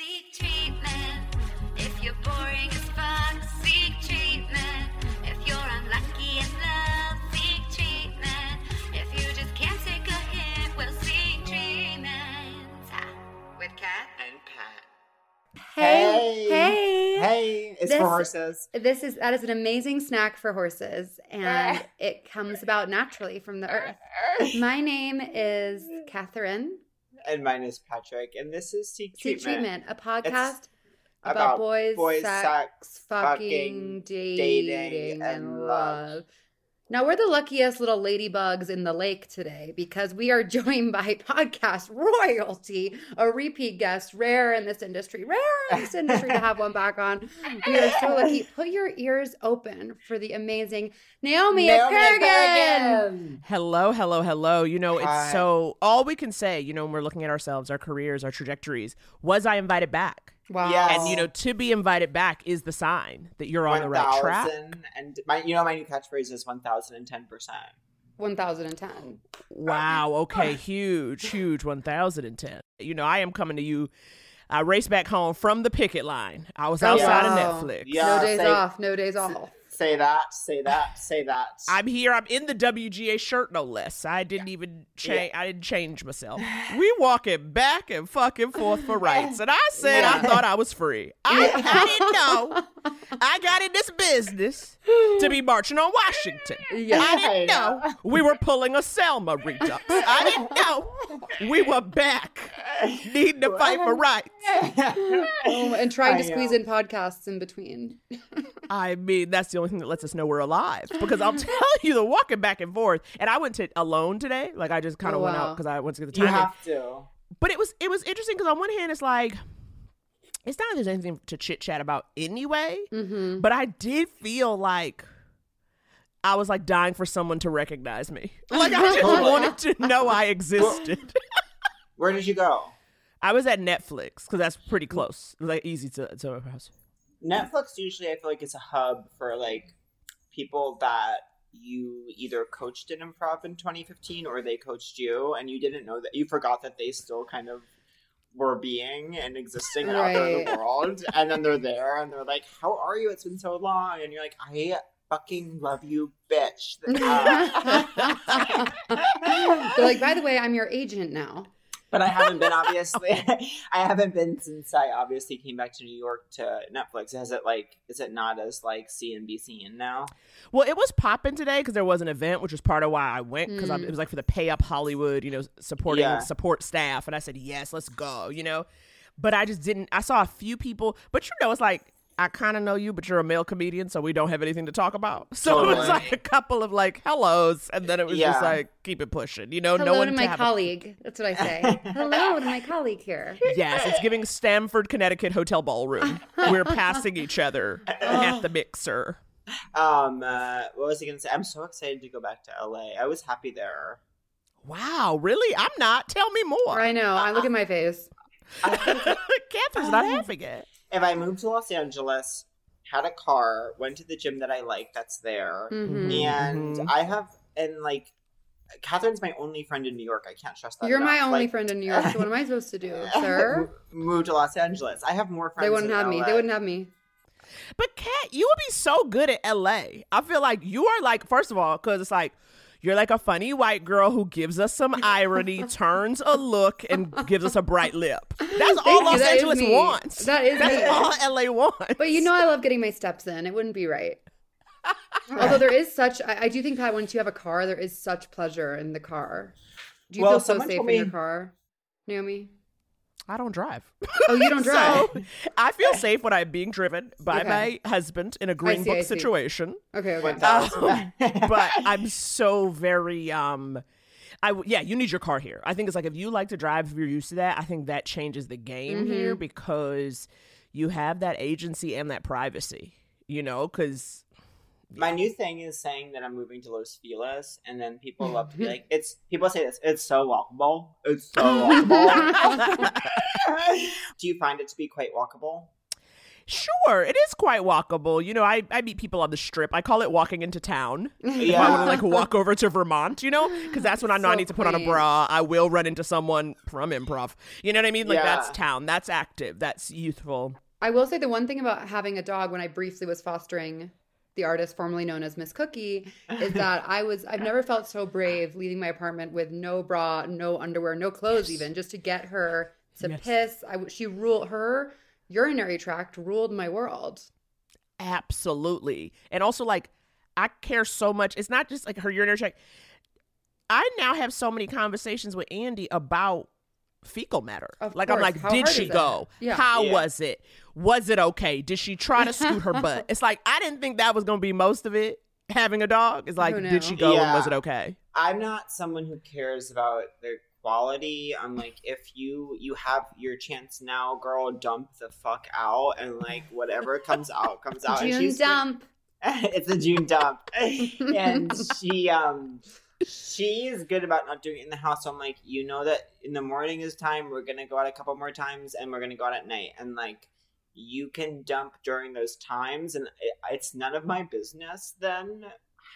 seek treatment. If you're boring as fuck, seek treatment. If you're unlucky in love, seek treatment. If you just can't take a hint, well, seek treatment. With Kat. And Pat. Hey, Hey. hey, Hey, it's This- for horses. This is that is an amazing snack for horses, and it comes about naturally from the earth. My name is Catherine. And mine is Patrick. And this is Seek Seek Treatment. Treatment, a podcast about, about boys, boys, sex, sex, fucking, fucking, dating, dating, and and love. love. Now we're the luckiest little ladybugs in the lake today because we are joined by podcast royalty, a repeat guest, rare in this industry, rare in this industry to have one back on. We are so lucky. Put your ears open for the amazing Naomi, Naomi Ekperigin. Hello, hello, hello. You know, Hi. it's so all we can say, you know, when we're looking at ourselves, our careers, our trajectories, was I invited back? Wow. Yes. And you know, to be invited back is the sign that you're on the right track. And my, you know, my new catchphrase is 1010%. 1010. Wow. Okay. Huge, huge 1010. You know, I am coming to you. I raced back home from the picket line. I was outside wow. of Netflix. Yeah. no days say- off. No days off. Say that, say that, say that. I'm here. I'm in the WGA shirt, no less. I didn't even change. I didn't change myself. We walking back and fucking forth for rights, and I said I thought I was free. I, I didn't know. I got in this business to be marching on Washington. Yeah. I didn't know we were pulling a Selma redux. I didn't know we were back needing to fight for rights. Oh, and trying to squeeze in podcasts in between. I mean, that's the only thing that lets us know we're alive. Because I'm telling you, the walking back and forth. And I went to alone today. Like I just kind of Oh, went wow. out because I went to get the you time. in. have to. But it was it was interesting because on one hand, it's like it's not like there's anything to chit chat about anyway. Mm-hmm. But I did feel like I was like dying for someone to recognize me. Like I just wanted to know I existed. Where did you go? I was at Netflix because that's pretty close. It like easy to to our house. Netflix usually I feel like it's a hub for like people that you either coached in improv in 2015 or they coached you and you didn't know that you forgot that they still kind of were being and existing out there in the world and then they're there and they're like how are you it's been so long and you're like i fucking love you bitch Uh, They're like, by the way, I'm your agent now. But i haven't been obviously i haven't been since i obviously came back to new york to netflix has it like is it not as like cnbc now Well, it was popping today because there was an event, which was part of why I went because Mm. it was like for the Pay Up Hollywood, you know, supporting Yeah. support staff, and I said yes, let's go, you know. But I just didn't. I saw a few people, but you know, it's like I kind of know you, but you're a male comedian, so we don't have anything to talk about. So it was like a couple of like hellos, and then it was just like keep it pushing, you know. Hello no one to to my a- colleague. That's what I say. Hello to my colleague here. yes, it's giving Stamford, Connecticut hotel ballroom. We're passing each other at the mixer. Um, uh, what was I gonna say? I'm so excited to go back to LA. I was happy there. Wow, really? I'm not. Tell me more. I know. I look at my face. I think Catherine's not having it. If I moved to Los Angeles, had a car, went to the gym that I like that's there, Mhm. and Mhm. I have and like Catherine's my only friend in New York. I can't trust that. You're my only Like, friend in New York. So what am I supposed to do, sir? Move to Los Angeles. I have more friends. They wouldn't in have me. They wouldn't have me. But Kat, you would be so good at LA. I feel like you are like, first of all, because it's like you're like a funny white girl who gives us some irony, turns a look, and gives us a bright lip. That's all you. Los That is Angeles wants. That is That's me. all LA wants. But you know, I love getting my steps in. It wouldn't be right. Although there is such, I, I do think Pat, once you have a car, there is such pleasure in the car. Do you Well, feel so safe told in your car, Naomi? I don't drive. Oh, you don't drive. So I feel safe when I'm being driven by Okay. my husband in a green see, I book see. situation. okay, okay. One thousand. but I'm so very um I yeah, you need your car here. I think it's like if you like to drive, if you're used to that, I think that changes the game Mm-hmm. here because you have that agency and that privacy. You know, because My new thing is saying that I'm moving to Los Feliz, and then people love to be like, "It's." People say this. It's so walkable. It's so walkable. Do you find it to be quite walkable? Sure, it is quite walkable. You know, I, I meet people on the strip. I call it walking into town. If I want to like walk over to Vermont, you know, because that's when I know I need to put on a bra. I will run into someone from improv. You know what I mean? Like that's town. That's active. That's youthful. I will say the one thing about having a dog when I briefly was fostering the artist formerly known as Miss Cookie is that I was I've never felt so brave leaving my apartment with no bra, no underwear, no clothes even just to get her to Yes. piss. I she ruled her urinary tract ruled my world. Absolutely. And also, like, I care so much. It's not just like her urinary tract. I now have so many conversations with Andy about fecal matter. Of like, I'm like, How did she go? Yeah. How Yeah. was it? Was it okay? Did she try to scoot her butt? It's like, I didn't think that was going to be most of it. Having a dog is like, did she knew? go and was it okay? I'm not someone who cares about their quality. I'm like, if you you have your chance now, girl, dump the fuck out, and like whatever comes out comes out. and June she's dump. it's a June dump, and she um she is good about not doing it in the house. So I'm like, you know that in the morning is time. We're gonna go out a couple more times, and we're gonna go out at night, and like. You can dump during those times, and it, it's none of my business then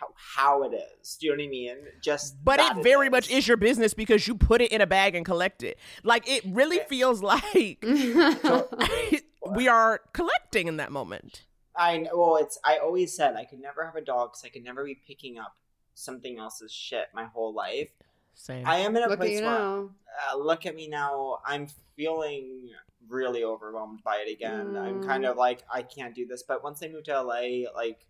how, how it is. Do you know what I mean? Just But it very much is your business because you put it in a bag and collect it. Like, it really Yeah. feels like we are collecting in that moment. I know. Well, it's. I always said I could never have a dog because I could never be picking up something else's shit my whole life. Same. I am in a Look at place you where now. uh, look at me now. I'm feeling really overwhelmed by it again. I'm Mm. kind of like I can't do this. But once I moved to LA, like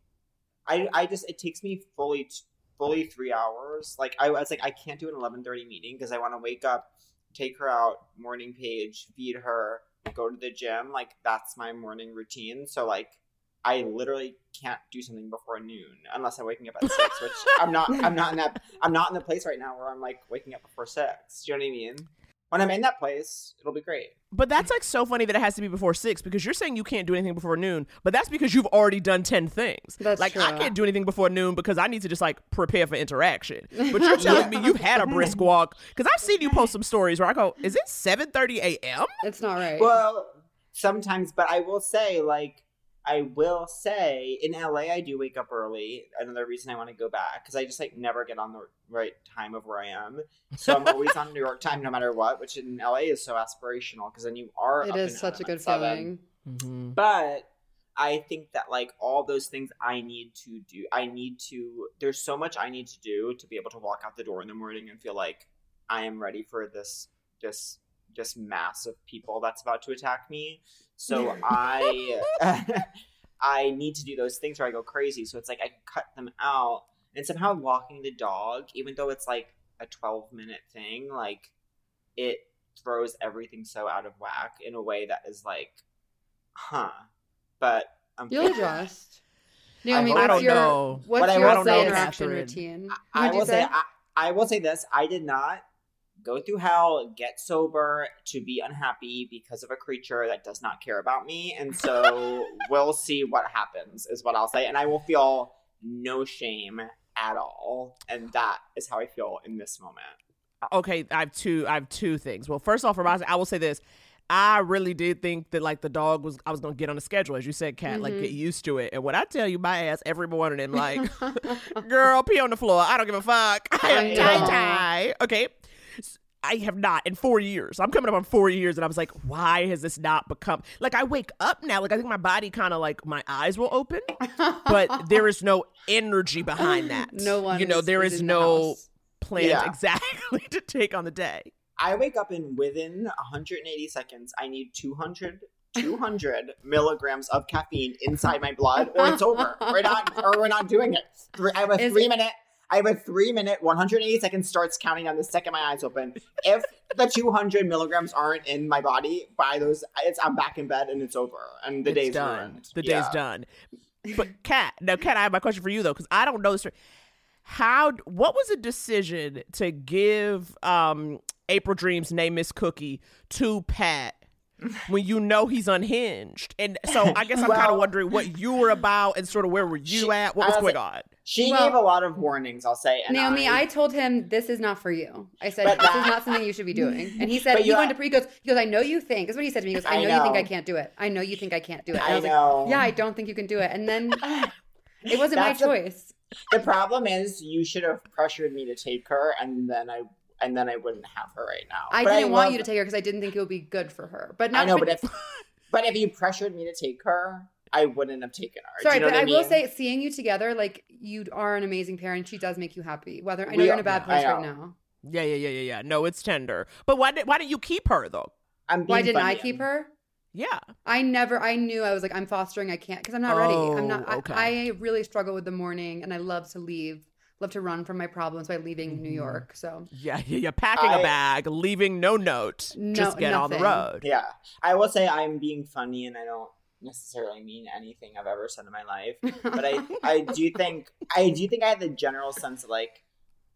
I I just it takes me fully fully three hours. Like I was like I can't do an eleven thirty meeting because I want to wake up, take her out, morning page, feed her, go to the gym. Like that's my morning routine. So like. I literally can't do something before noon unless I'm waking up at six, which I'm not. I'm not in that. I'm not in the place right now where I'm like waking up before six. Do you know what I mean? When I'm in that place, it'll be great. But that's like so funny that it has to be before six because you're saying you can't do anything before noon, but that's because you've already done 10 things. That's like, I can't do anything before noon because I need to just like prepare for interaction. But you're telling me you've had a brisk walk because I've seen you post some stories where I go, is it 7 a.m.? It's not right. Well, sometimes, but I will say, like, I will say, in LA, I do wake up early. Another reason I want to go back because I just like never get on the right time of where I am. So I'm always on New York time, no matter what. Which in LA is so aspirational because then you are. it up is such a good seven. feeling. Mm-hmm. but i think that like all those things i need to do i need to there's so much i need to do to be able to walk out the door in the morning and feel like i am ready for this this this mass of people that's about to attack me. So i i need to do those things where i go crazy. So it's like i cut them out and somehow walking the dog even though it's like a 12 minute thing like it throws everything so out of whack in a way that is like huh. But I'm You'll adjust. No, I I mean, what's I your know. what's But I your don't know, interaction routine? I What'd will say, I, I will say this: I did not go through hell, get sober to be unhappy because of a creature that does not care about me, and so we'll see what happens. Is what I'll say, and I will feel no shame at all, and that is how I feel in this moment. okay, I have two. I have two things. Well, first off, for my, I will say this: I really did think that like the dog was, I was gonna get on the schedule, as you said, Kat, like Mhm. get used to it. And when I tell you, my ass every morning, and like, girl, pee on the floor. I don't give a fuck. I I am tie tie. Okay. S- I have not in four years. I'm coming up on four years, and I was like, why has this not become like I wake up now? Like I think my body kind of like my eyes will open, but there is no energy behind that. no one. you know, there is is in the no plan Yeah. exactly to take on the day. I wake up and within 180 seconds, I need 200, 200 milligrams of caffeine inside my blood, or it's over. We're not, or we're not doing it. Three, I have a Is three it- minute. I have a three minute, 180 seconds starts counting on the second my eyes open. If the 200 milligrams aren't in my body by those, it's I'm back in bed and it's over, and the It's day's done. ruined. The Yeah. day's done. But Kat, now Kat, I have my question for you though, because I don't know the story. How? What was a decision to give um April Dreams name Miss Cookie to Pat when you know he's unhinged. And so I guess I'm kind of wondering what you were about and sort of where were you She- at? What was was going like- on? She Well- gave a lot of warnings, I'll say. And Naomi, I, I told him this is not for you. I said this that- is not something you should be doing. And he said he you- went to pre. He goes, he goes. I know you think. That's what he said to me. He goes, I I know, you think I can't do it. I know you think I can't do it. And I, I was know. like, Yeah, I don't think you can do it. And then it wasn't my That's a- choice. the problem is, you should have pressured me to take her, and then I and then I wouldn't have her right now. I But didn't want you to take her because I didn't think it would be good for her. But now, I know, but if but if you pressured me to take her, I wouldn't have taken her. Sorry, you know but what I will say, seeing you together, like you are an amazing parent. She does make you happy. Whether I know We you're in a bad place right now. Yeah, yeah, yeah, yeah, yeah. No, it's tender. But why did why didn't you keep her though? I'm Why didn't I keep her? Yeah. I never. I knew I was like, I'm fostering. I can't because I'm not ready. I'm not. Oh, okay. I, I really struggle with the morning, and I love to leave. Love to run from my problems by leaving New Mhm. York. So Yeah, yeah, yeah. Packing a I- bag, leaving no note. No- just get on the road. Yeah, I will say I'm being funny, and I don't necessarily mean anything I've ever said in my life. But I, I do think, I do think I had the general sense of like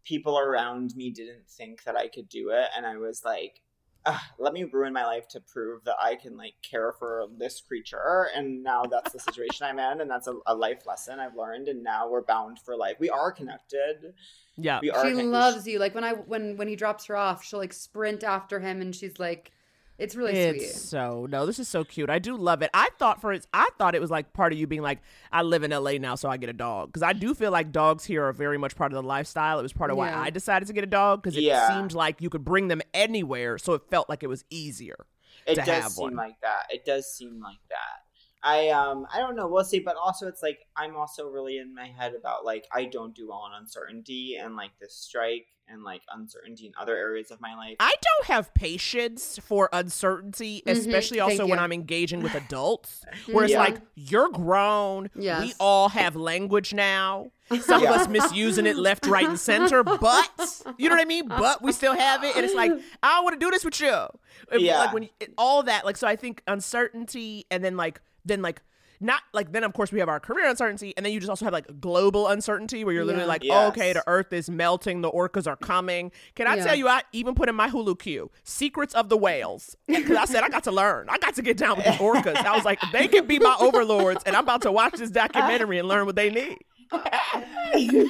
people around me didn't think that I could do it, and I was like, "Ugh, let me ruin my life to prove that I can like care for this creature. And now that's the situation I'm in, and that's a, a life lesson I've learned. And now we're bound for life. We are connected. Yeah. We are. she connected. loves you. Like when I when when he drops her off, she'll like sprint after him, and she's like, it's really it's sweet. so no, this is so cute. I do love it. I thought for it, I thought it was like part of you being like, I live in LA now, so I get a dog because I do feel like dogs here are very much part of the lifestyle. It was part of why I decided to get a dog because it Yeah. seemed like you could bring them anywhere, so it felt like it was easier. it to does have seem one. like that it does seem like that i um i don't know we'll see but also it's like i'm also really in my head about like i don't do well in uncertainty and like this strike and like uncertainty in other areas of my life I don't have patience for uncertainty, Mhm. especially Thank also when. I'm engaging with adults, where it's Yeah. like you're grown. We all have language now. Some Yeah. of us misusing it left, right, and center, but you know what I mean. But we still have it, and it's like I don't want to do this with you. If- Yeah. like when you- all that. Like so, I think uncertainty, and then like then like. Not like then, of course, we have our career uncertainty, and then you just also have like global uncertainty where you're literally like, Yes. oh, okay, the earth is melting, the orcas are coming. Can I Yeah. tell you, I even put in my Hulu queue Secrets of the Whales because I said I got to learn, I got to get down with these orcas. I was like, they can be my overlords, and I'm about to watch this documentary and learn what they need.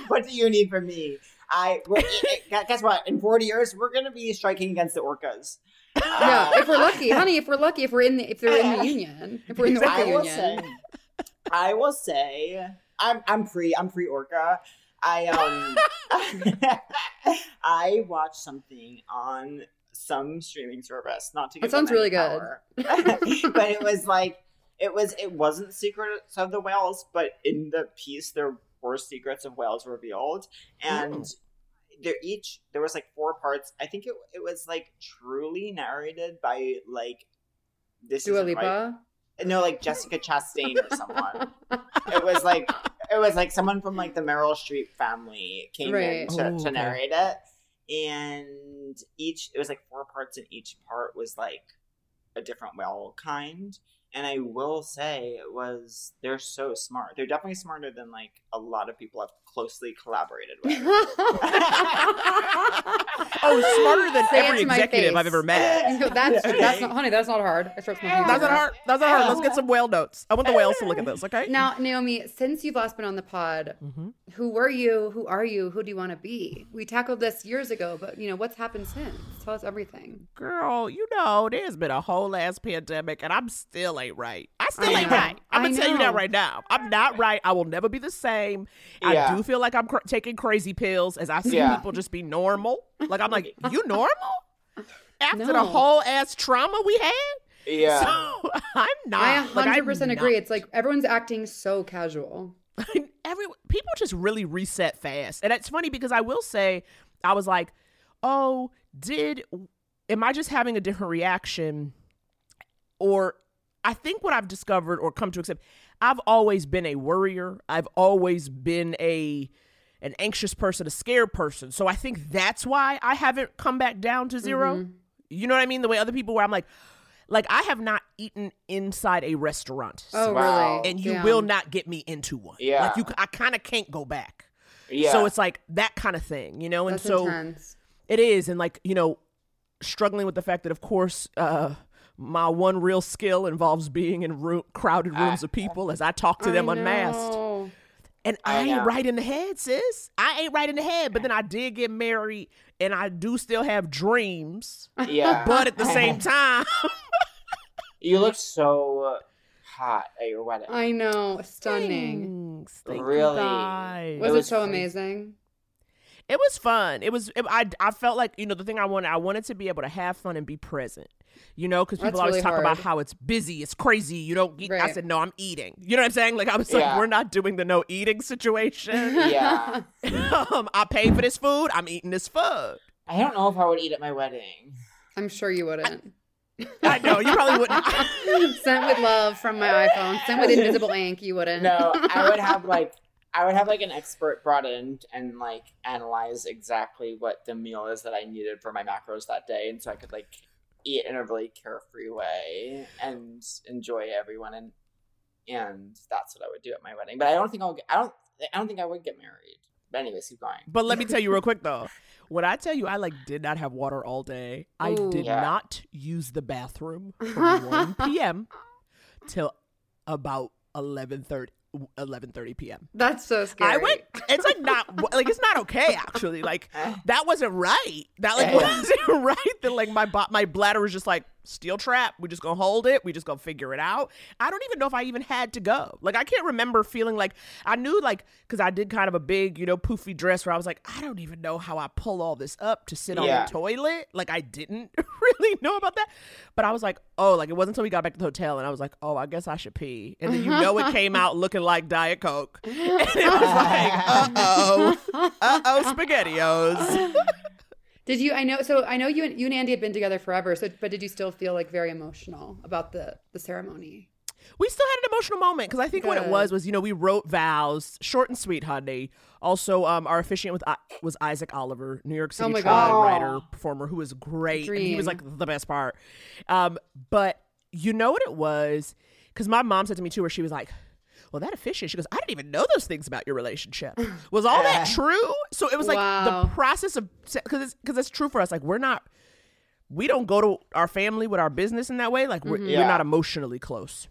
what do you need from me i guess what in 40 years we're gonna be striking against the orcas yeah, if we're lucky, honey. If we're lucky, if we're in the if they're in the union, if we're in the I will union. say, I will say, I'm I'm pre I'm pre orca. I um, I watched something on some streaming service. Not to That sounds really good. but it was like it was it wasn't Secrets of the Whales, but in the piece there were secrets of whales revealed, and. There each there was like four parts. I think it it was like truly narrated by like this Dua isn't right. No, like Jessica Chastain or someone. it was like it was like someone from like the Meryl Streep family came in to, Oh, to okay. narrate it, and each it was like four parts, and each part was like a different whale kind. And I will say it was they're so smart. They're definitely smarter than like a lot of people I've closely collaborated with. Oh, smarter than Say every executive I've ever met. that's that's not, honey. That's not hard. I stretch my fingers. That's not hard. That's not hard. Let's get some whale notes. I want the whales to look at this. Okay. Now, Naomi, since you've last been on the pod, Mhm. who were you? Who are you? Who do you want to be? We tackled this years ago, but you know what's happened since? Tell us everything. Girl, you know, there's been a whole ass pandemic and I'm still ain't right. I still I ain't know. right. I'm gonna tell you that right now. I'm not right. I will never be the same. I do feel like I'm cr- taking crazy pills as I see Yeah. people just be normal. Like I'm like, you normal? After the whole ass trauma we had? Yeah. So I'm not. I Like, 100% agree. not. It's like everyone's acting so casual. every people just really reset fast and it's funny because i will say i was like oh did am i just having a different reaction or i think what i've discovered or come to accept i've always been a worrier i've always been a an anxious person a scared person so i think that's why i haven't come back down to 0 Mm-hmm. you know what i mean the way other people where i'm like like i have not eaten inside a restaurant Oh, Wow. really? and you Damn. will not get me into one. Yeah. like you, I kind of can't go back. Yeah. So it's like that kind of thing, you know. And That's so intense. it is, and like you know, struggling with the fact that, of course, uh, my one real skill involves being in room, crowded rooms of people as I talk to them I unmasked. know. And I I, ain't know. right in the head, sis. I ain't right in the head. But then I did get married, and I do still have dreams. Yeah. But at the same time, you look so uh, hot at your wedding. I know. Stunning. Thanks. Thank Really? guys. Was It it, so crazy. amazing? It was fun. It was. It, I I felt like you know the thing I wanted. I wanted to be able to have fun and be present. You know, because people That's always really talk about how it's busy, it's crazy. You don't eat. I said no, I'm eating. You know what I'm saying? Like I was like, we're not doing the no eating situation. yeah. um, I pay for this food. I'm eating this food. I don't know if I would eat at my wedding. I'm sure you wouldn't. I know you probably wouldn't. Sent with love from my iPhone. Sent with invisible ink. You wouldn't. No, I would have like I would have like an expert brought in and like analyze exactly what the meal is that I needed for my macros that day, and so I could like eat in a really carefree way and enjoy everyone, and and that's what I would do at my wedding. But I don't think I'll get, I don't I don't think I would get married. But anyways, keep going. But let me tell you real quick though. When I tell you I like did not have water all day, I Ooh. did Yeah. not use the bathroom from 1 p.m. till about 11:30 11:30 p.m. That's so scary. I went. It's like not like it's not okay actually. Like that wasn't right. That like Yeah. wasn't right. That like my my bladder was just like steel trap. We just gonna hold it. We just gonna figure it out. I don't even know if I even had to go. Like I can't remember feeling like I knew like because I did kind of a big you know poofy dress where I was like I don't even know how I pull all this up to sit on the toilet. Like I didn't really know about that. But I was like oh like it wasn't until we got back to the hotel and I was like oh I guess I should pee. And then you know it came out looking like Diet Coke. And it was like uh oh uh oh spaghettios. Did you? I know. So I know you and you and Andy had been together forever. So, but did you still feel like very emotional about the the ceremony? We still had an emotional moment because I think what it was was you know we wrote vows, short and sweet, honey. Also, um, our officiant with I- was Isaac Oliver, New York City Oh God. writer performer who was great. And he was like the best part. Um, but you know what it was because my mom said to me too, where she was like. Well, that officiant, she goes, I didn't even know those things about your relationship. Was all that true? So it was like Wow. the process of, because it's, because it's true for us. Like, we're not, we don't go to our family with our business in that way. Like, we're, we're not emotionally close.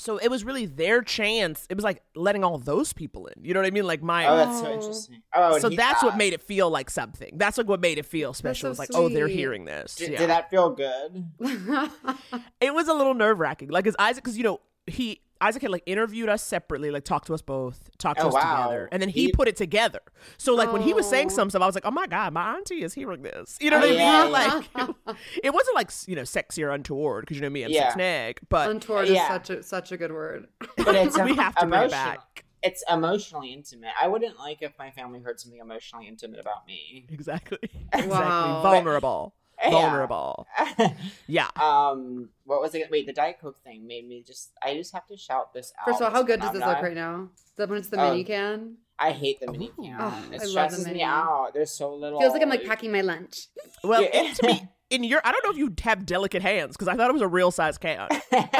So it was really their chance. It was like letting all those people in. You know what I mean? Like my. Oh, that's so Oh. interesting. Oh, so hate that's what made it feel like something. That's like what made it feel special. so it was like, oh, they're hearing this. Did, yeah. did that feel good? it was a little nerve wracking. Like, cause Isaac, cause you know he Isaac had like interviewed us separately, like talked to us both, talked to Oh, us wow. together, and then he, He- put it together. So like when he was saying Oh. some stuff, I was like, oh my god, my auntie is hearing this. You know Oh, what I yeah, mean? yeah. Like it wasn't like you know sexy or untoward because you know me, I'm Yeah. six neg, but Untoward Yeah. is such a such a good word. But it's we have to bring it back. It's emotionally intimate. I wouldn't like if my family heard something emotionally intimate about me. Exactly. Exactly. Wow. Vulnerable. Yeah. Vulnerable. Yeah. um, what was it? Wait, the Diet Coke thing made me just. I just have to shout this out. First of all, how as a good does this look right now? The, when it's the Oh. mini can, I hate the mini Ooh. can. Oh, it I love the stresses me mini. out. There's so little. feels like I'm like packing my lunch. Well, Yeah. to me, in your, I don't know if you have delicate hands because I thought it was a real size can. That's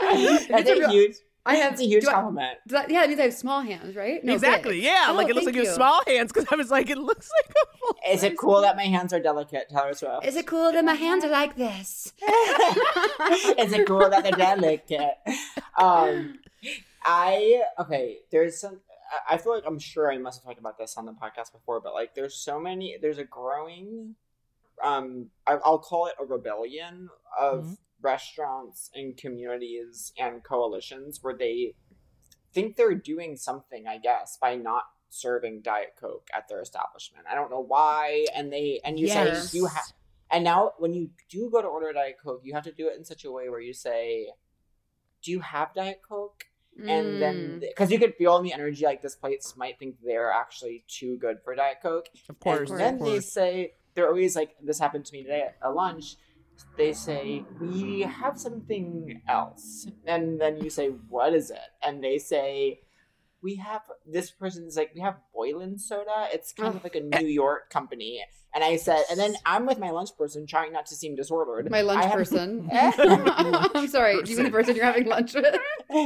It's a a real- huge. I have That's a huge do I- compliment. that- yeah, it means I have small hands, right? No, exactly. big. Yeah. Oh, like it looks like thank you have small hands because I was like, it looks like a full Is it cool that my hands are delicate, Taylor Swift? Is it cool that my hands are like this? Is it cool that they're delicate? Um, I okay. There's some. I- I feel like I'm sure I must have talked about this on the podcast before, but like, there's so many. There's a growing. Um, I, I'll call it a rebellion of Mhm. Restaurants and communities and coalitions where they think they're doing something. I guess by not serving Diet Coke at their establishment. I don't know why, and they and you Yes. say you have. And now, when you do go to order Diet Coke, you have to do it in such a way where you say, "Do you have Diet Coke?" And then, Mm. because you could feel in the energy, like this place might think they're actually too good for Diet Coke. Of course. And then of they say they're always like, "This happened to me today at lunch." They say we have something else, and then you say, "What is it?" And they say, we have this person's like we have Boylan Soda. It's kind of like a New York company. And I said, and then I'm with my lunch person trying not to seem disordered. My lunch have- person. I'm sorry. Do you mean the person you're having lunch with?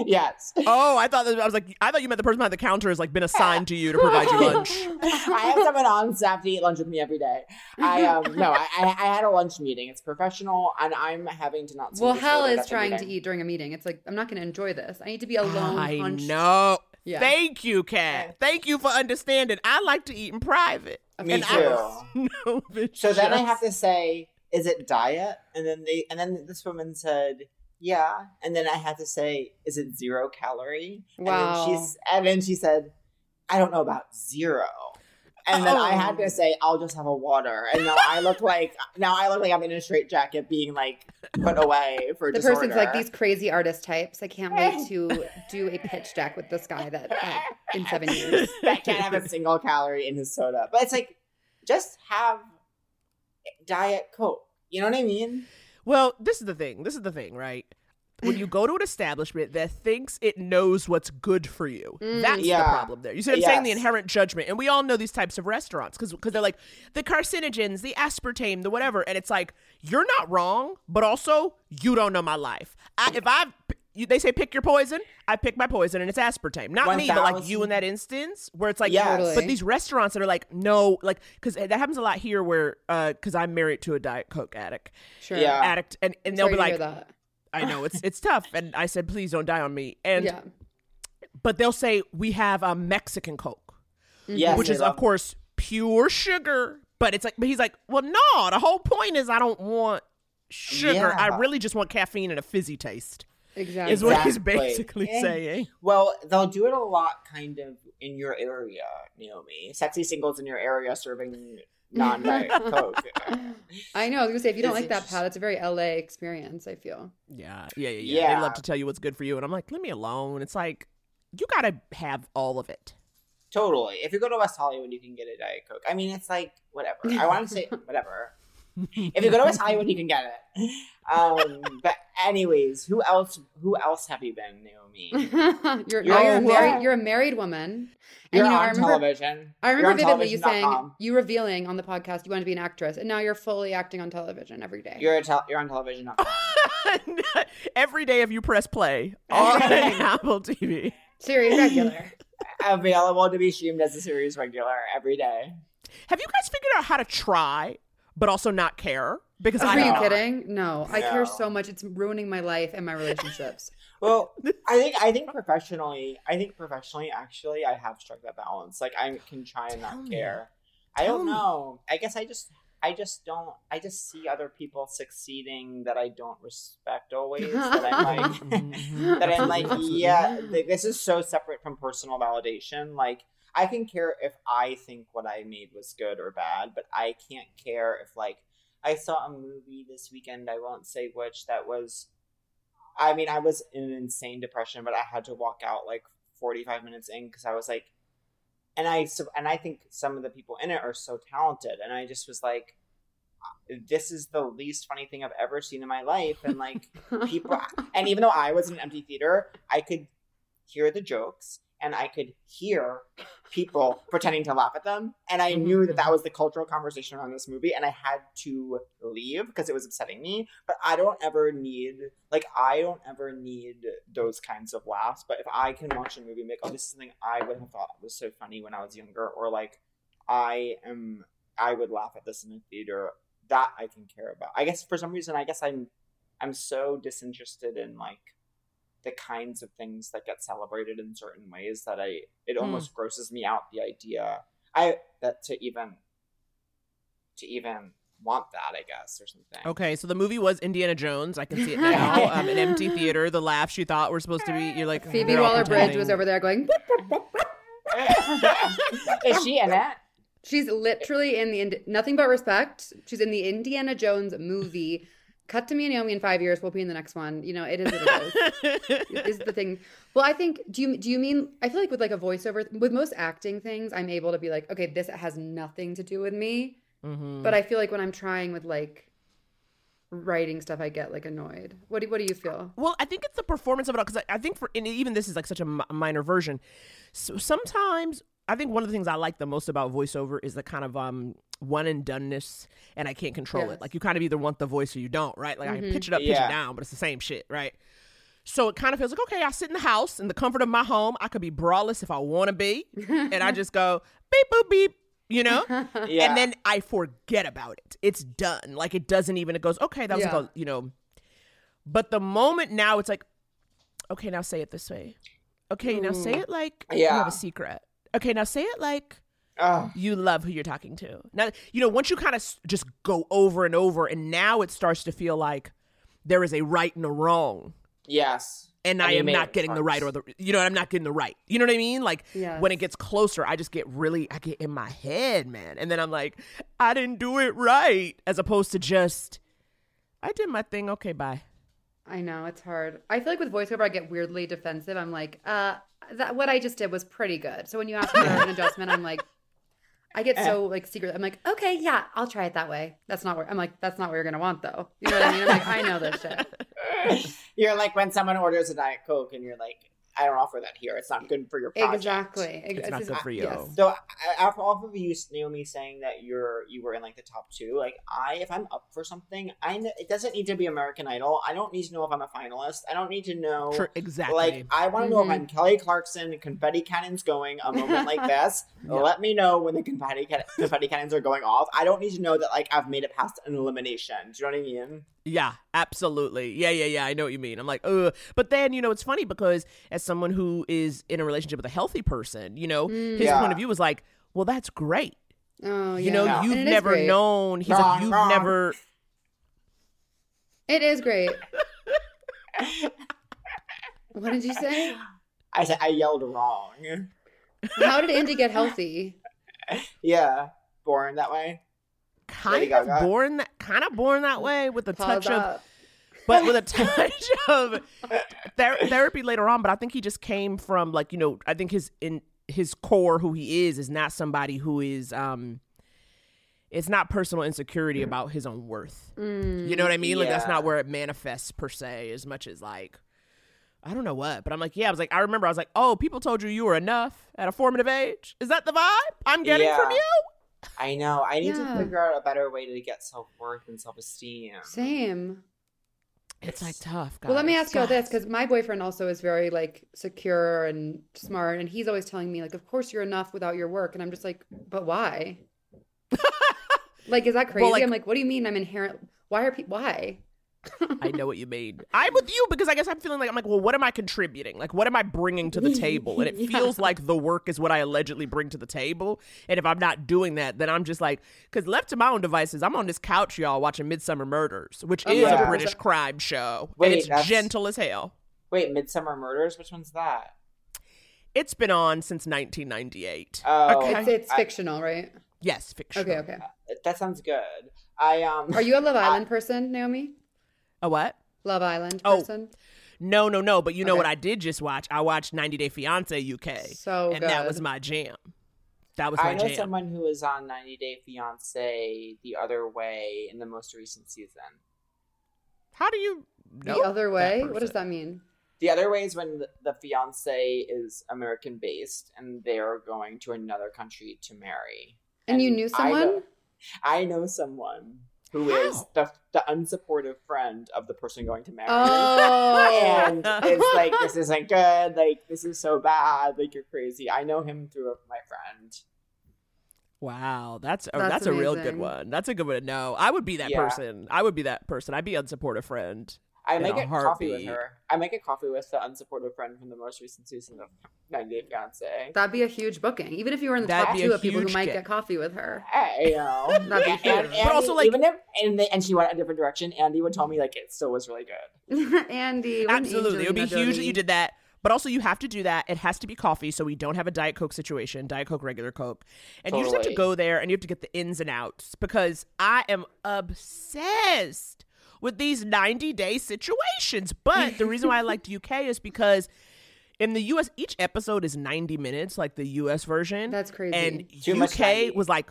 yes. Oh, I thought that, I was like, I thought you meant the person behind the counter has like been assigned to you to provide you lunch. I have someone on staff to eat lunch with me every day. I um no, I, I I had a lunch meeting. It's professional, and I'm having to not. seem Well, hell is trying to eat during a meeting. It's like I'm not going to enjoy this. I need to be alone. I hunched. know. Yeah. Thank you, Kat. Thank you for understanding. I like to eat in private. Me And too. I- No, bitch, So then I have to say, is it diet? And then they and then this woman said, yeah. And then I had to say, is it zero calorie? Wow. And then she's and then she said, I don't know about zero. And then I had Oh. to say, I'll just have a water. And now I look like now I look like I'm in a straight jacket being like put away for The disorder. person's like these crazy artist types. I can't wait to do a pitch deck with this guy that uh, in seven years. that can't have a single calorie in his soda. But it's like, just have diet coke. You know what I mean? Well, this is the thing. This is the thing, right? When you go to an establishment that thinks it knows what's good for you, Mm. that's Yeah. the problem there. You see what I'm saying? The inherent judgment. And we all know these types of restaurants because they're like the carcinogens, the aspartame, the whatever. And it's like, you're not wrong, but also you don't know my life. I, if I, you, they say pick your poison, I pick my poison and it's aspartame. Not me, but like you in that instance where it's like, Yes. Totally. but these restaurants that are like, no, like, because that happens a lot here where, because I'm married to a Diet Coke addict, Sure. Yeah. addict, and, and they'll be like. I know it's it's tough, and I said, please don't die on me. And yeah. but they'll say we have a Mexican Coke, Yes, which is of course pure sugar. But it's like, but he's like, well, no. The whole point is I don't want sugar. I really just want caffeine and a fizzy taste. Exactly. Is what he's basically Eh. saying. Well, they'll do it a lot kind of in your area, Naomi. Sexy singles in your area serving non diet Coke. I know. I was gonna say if you don't It's like that, interesting. Pat, it's a very LA experience. I feel. Yeah, yeah, yeah, yeah. Yeah. They love to tell you what's good for you, and I'm like, leave me alone. It's like you gotta have all of it. Totally. If you go to West Hollywood, you can get a Diet Coke. I mean, it's like, whatever. I want to say, whatever. If you go to West Hollywood, you can get it. Um, but anyways, who else? Who else have you been, Naomi? you're, You're- now you're, a married, wow. you're a married woman. And You're you know, on I remember, television. I You're remember on vividly you saying, television.com. you revealing on the podcast you wanted to be an actress, and now you're fully acting on television every day. You're a tel- you're on television. Every day, if you press play on Apple TV. Series regular. Available to be streamed as a series regular every day. Have you guys figured out how to try, but also not care? Because I Are you know. kidding? No, I care so much. It's ruining my life and my relationships. Well, I think I think professionally, I think professionally, actually, I have struck that balance. Like I can try and Tell not me. care. I don't me. know. I guess I just, I just don't. I just see other people succeeding that I don't respect always. that I'm like, Mhm. that I'm like, yeah, th- this is so separate from personal validation. Like, I can care if I think what I made was good or bad, but I can't care if, like, I saw a movie this weekend, I won't say which, that was, I mean, I was in an insane depression, but I had to walk out like 45 minutes in because I was like, and I, so, and I think some of the people in it are so talented, and I just was like, uh, this is the least funny thing I've ever seen in my life, and like, people and even though i was in an empty theater i could hear the jokes and i could hear people pretending to laugh at them. And i mm-hmm, knew that that mm-hmm. was the cultural conversation around this movie and i had to leave because it was upsetting me. But i don't ever need like i don't ever need those kinds of laughs. But if i can watch a movie and be like oh this is something i would have thought was so funny when i was younger or like i am i would laugh at this in the theater that i can care about. I guess for some reason i guess i'm I'm so disinterested in like the kinds of things that get celebrated in certain ways that I it Hmm. almost grosses me out the idea I that to even to even want that I guess or something. Okay, so the movie was Indiana Jones. I can see it now. um, an empty theater. The laughs you thought were supposed to be. You're like Phoebe Waller Bridge was over there going. Is she in it? She's literally in the Ind- nothing but respect. She's in the Indiana Jones movie. Cut to me and Naomi in five years. We'll be in the next one. You know, it is what it is. is the thing. Well, I think. Do you do you mean? I feel like with like a voiceover, with most acting things, I'm able to be like, okay, this has nothing to do with me. Mhm. But I feel like when I'm trying with like writing stuff, I get like annoyed. What do What do you feel? Well, I think it's the performance of it all because I, I think for and even this is like such a minor version. So sometimes I think one of the things I like the most about voiceover is the kind of um one and doneness, and I can't control Yes. it. Like you kind of either want the voice or you don't, right? Like I can pitch it up, pitch Yeah. it down, but it's the same shit, right? So it kind of feels like okay, I sit in the house in the comfort of my home. I could be braless if I want to be, and I just go beep boop beep, you know. Yeah. And then I forget about it. It's done. Like it doesn't even. It goes okay. That was Yeah. like a, you know. But the moment now, it's like, okay, now say it this way. Okay, now say it like you have a secret. Okay, now say it like Ugh. you love who you're talking to. Now, you know, once you kind of just go over and over, and now it starts to feel like there is a right and a wrong yes. and, I am not getting the right or the you know I'm not getting the right. You know what I mean? Like Yes. when it gets closer, I just get really I get in my head, man, and then I'm like, I didn't do it right, as opposed to just I did my thing. Okay, bye. I know it's hard. I feel like with voiceover, I get weirdly defensive. I'm like, uh, that what I just did was pretty good. So when you ask me for an adjustment, I'm like, I get so like secret. I'm like, okay, yeah, I'll try it that way. That's not where I'm like, that's not what you're gonna want though. You know what I mean? I'm like, I know this shit. You're like when someone orders a Diet Coke and you're like, I don't offer that here. It's not good for your project. Exactly. It's not good for you. Yes. So I- after off of you, Naomi, saying that you're you were in like the top two, like I, if I'm up for something, I it doesn't need to be American Idol. I don't need to know if I'm a finalist. I don't need to know. Sure, exactly. Like I want to know if Mhm. I'm Kelly Clarkson, confetti cannons going. A moment like this, let me know when the confetti can- confetti cannons are going off. I don't need to know that like I've made it past an elimination. Do you know what I mean? Yeah, absolutely. Yeah, yeah, yeah. I know what you mean. I'm like, ugh. But then, you know, it's funny because as someone who is in a relationship with a healthy person, you know, mm. his Yeah. point of view was like, well, that's great. Oh, yeah. You know, Yeah. you've And it is never known. He's Wrong, like, you've wrong. never. It is great. what did you say? I said I yelled wrong. How did Andy get healthy? Yeah, born that way. Kind of born that kind of born that way with a Pause touch of up. But with a touch of ther- therapy later on. But I think he just came from like you know I think his in his core who he is is not somebody who is um. It's not personal insecurity about his own worth. Mm, You know what I mean? Like that's not where it manifests per se, as much as like I don't know what, but I'm like, yeah, I was like, I remember I was like, oh, people told you you were enough at a formative age. Is that the vibe I'm getting from you? I know. I need Yeah. to figure out a better way to get self worth and self esteem. Same. It's like tough. Guys. Well, let me ask you all this because my boyfriend also is very like secure and smart, and he's always telling me like, "Of course you're enough without your work," and I'm just like, "But why?" like, is that crazy? like- I'm like, "What do you mean? I'm inherent? Why are people? Why?" I know what you mean. I'm with you because I guess I'm feeling like I'm like, well, what am I contributing? Like, what am I bringing to the table? And it Yeah. feels like the work is what I allegedly bring to the table. And if I'm not doing that, then I'm just like, because left to my own devices, I'm on this couch, y'all, watching Midsomer Murders, which is Yeah. a British crime show, Wait, and it's gentle as hell. Wait, Midsomer Murders? Which one's that? It's been on since 1998. Oh, Okay. It's, it's I- fictional, right? yes, fictional. Okay, okay. that sounds good. I um. Are you a Love Island person, Naomi? A what? Love Island Oh, person? No, no, no. But you know Okay. what I did just watch? I watched 90 Day Fiance UK, So and that was my jam. That was my I know jam. someone who was on 90 Day Fiance the other way in the most recent season. How do you know? the other way? What does that mean? The other way is when the, the fiance is American based and they're going to another country to marry. And you knew I know- someone? I know someone who is How? the, the unsupportive friend of the person going to marry. Oh. and it's like this isn't good. Like this is so bad. Like you're crazy. I know him through my friend. Wow, that's a, That's that's, a real good one. That's a good one to know. I would be that Yeah. person. I would be that person. I'd be unsupportive friend. I In make a a coffee with her. I make a coffee with the unsupportive friend from the most recent season of 90 Day Fiance. That'd be a huge booking. Even if you were in the That'd top two of people who might get. get coffee with her. Hey, you know. That'd be huge. and But also, like- even if and, they, and she went a different direction, Andy would tell me like it still was really good. Andy, Absolutely, it would be Angelina huge that you did that. But also, you have to do that. It has to be coffee, so we don't have a Diet Coke situation. Diet Coke, regular Coke, and you just have to go there and you have to get the ins and outs because I am obsessed with these ninety day situations. But the reason why I liked UK is because in the US, each episode is ninety minutes, like the US version. That's crazy. And Too UK was like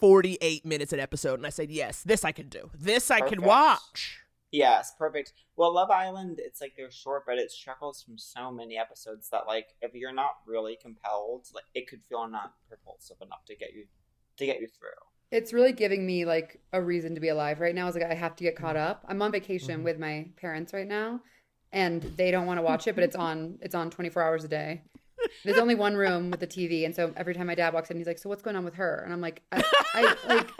forty eight minutes an episode, and I said, yes, this I can do. This I can watch. Yes, perfect. Well, Love Island, it's like they're short, but it struggles from so many episodes that like if you're not really compelled, like it could feel not propulsive enough to get you to get you through. It's really giving me like a reason to be alive right now. Is like I have to get caught up. I'm on vacation Mhm. with my parents right now, and they don't want to watch it, but it's on. It's on 24 hours a day. There's only one room with the TV, and so every time my dad walks in, he's like, "So what's going on with her?" And I'm like, "I, I like,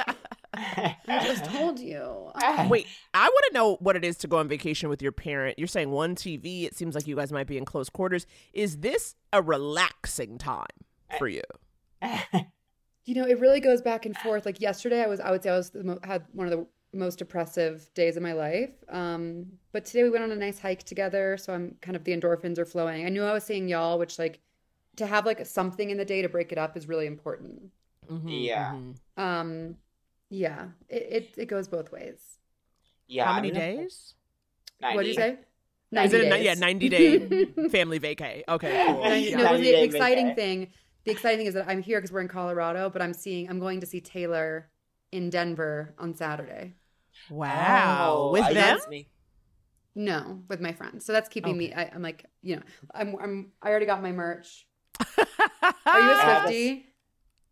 I just told you." Wait, I want to know what it is to go on vacation with your parent. You're saying one TV. It seems like you guys might be in close quarters. Is this a relaxing time for you? You know, it really goes back and forth. Like yesterday, I was, I would say, I was the mo- had one of the most depressive days of my life. Um, but today we went on a nice hike together, so I'm kind of the endorphins are flowing. I knew I was seeing y'all, which like to have like something in the day to break it up is really important. Mhm, Yeah. mhm. Um, yeah, it it, it goes both ways. yeah. How many mean, days? What do you say? Is it a, ni- days. yeah, 90 day family vacay? Okay, cool. Ninety- Yeah. no, but 90 the exciting vacay. thing, the exciting thing is that I'm here because we're in Colorado, but I'm seeing, I'm going to see Taylor in Denver on Saturday. Wow. Oh, With I- them? me. No, with my friends. So that's keeping me. I, I'm like, you know, I'm, I'm, I already got my merch. Are you a. Swiftie?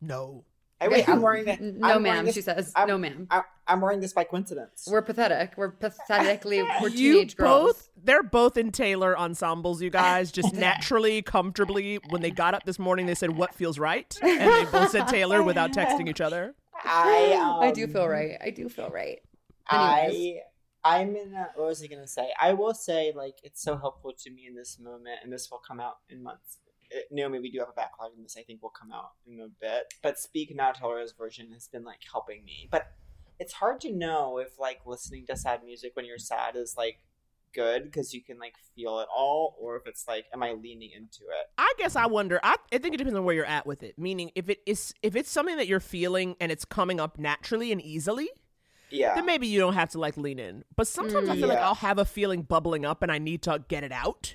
No. I wait, I'm wearing it. No, I'm ma'am. this- She says, I'm- no, ma'am. I, I'm wearing this by coincidence. We're pathetic. We're pathetically, we're you teenage girls. both they're both in Taylor ensembles, you guys, just naturally, comfortably. When they got up this morning, they said, What feels right? And they both said Taylor without texting each other. I um, I do feel right. I do feel right. Anyways. I I'm in a, what was I gonna say? I will say like it's so helpful to me in this moment, and this will come out in months. Uh, Naomi, we do have a backlog, and this I think will come out in a bit. But Speak Now Taylor's version has been like helping me, but it's hard to know if like listening to sad music when you're sad is like good because you can like feel it all, or if it's like, am I leaning into it? I guess I wonder. I, I think it depends on where you're at with it. Meaning, if it is if it's something that you're feeling and it's coming up naturally and easily, Yeah, then maybe you don't have to like lean in. But sometimes I feel like I'll have a feeling bubbling up and I need to get it out.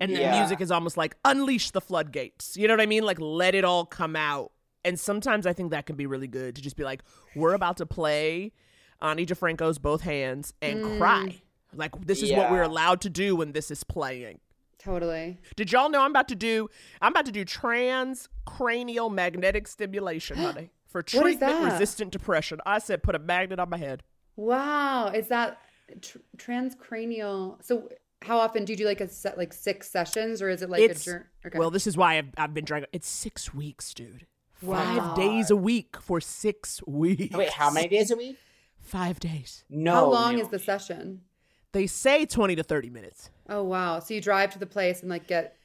And the music is almost like unleash the floodgates. You know what I mean? Like let it all come out. And sometimes I think that can be really good to just be like, we're about to play Ani DiFranco's both hands and mm. cry. Like this is what we're allowed to do when this is playing. Totally. Did y'all know I'm about to do I'm about to do transcranial magnetic stimulation, honey, for treatment resistant depression. I said put a magnet on my head. Wow. Is that tr- transcranial? So how often do you do like a set, like six sessions or is it like It's- a journey? Okay. Well, this is why I've, I've been dragging. It's six weeks, dude. Wow. Five days a week for six weeks. Wait, how many days a week? Five days. No. how long is the session? They say 20 to 30 minutes. Oh, wow. So you drive to the place and like get,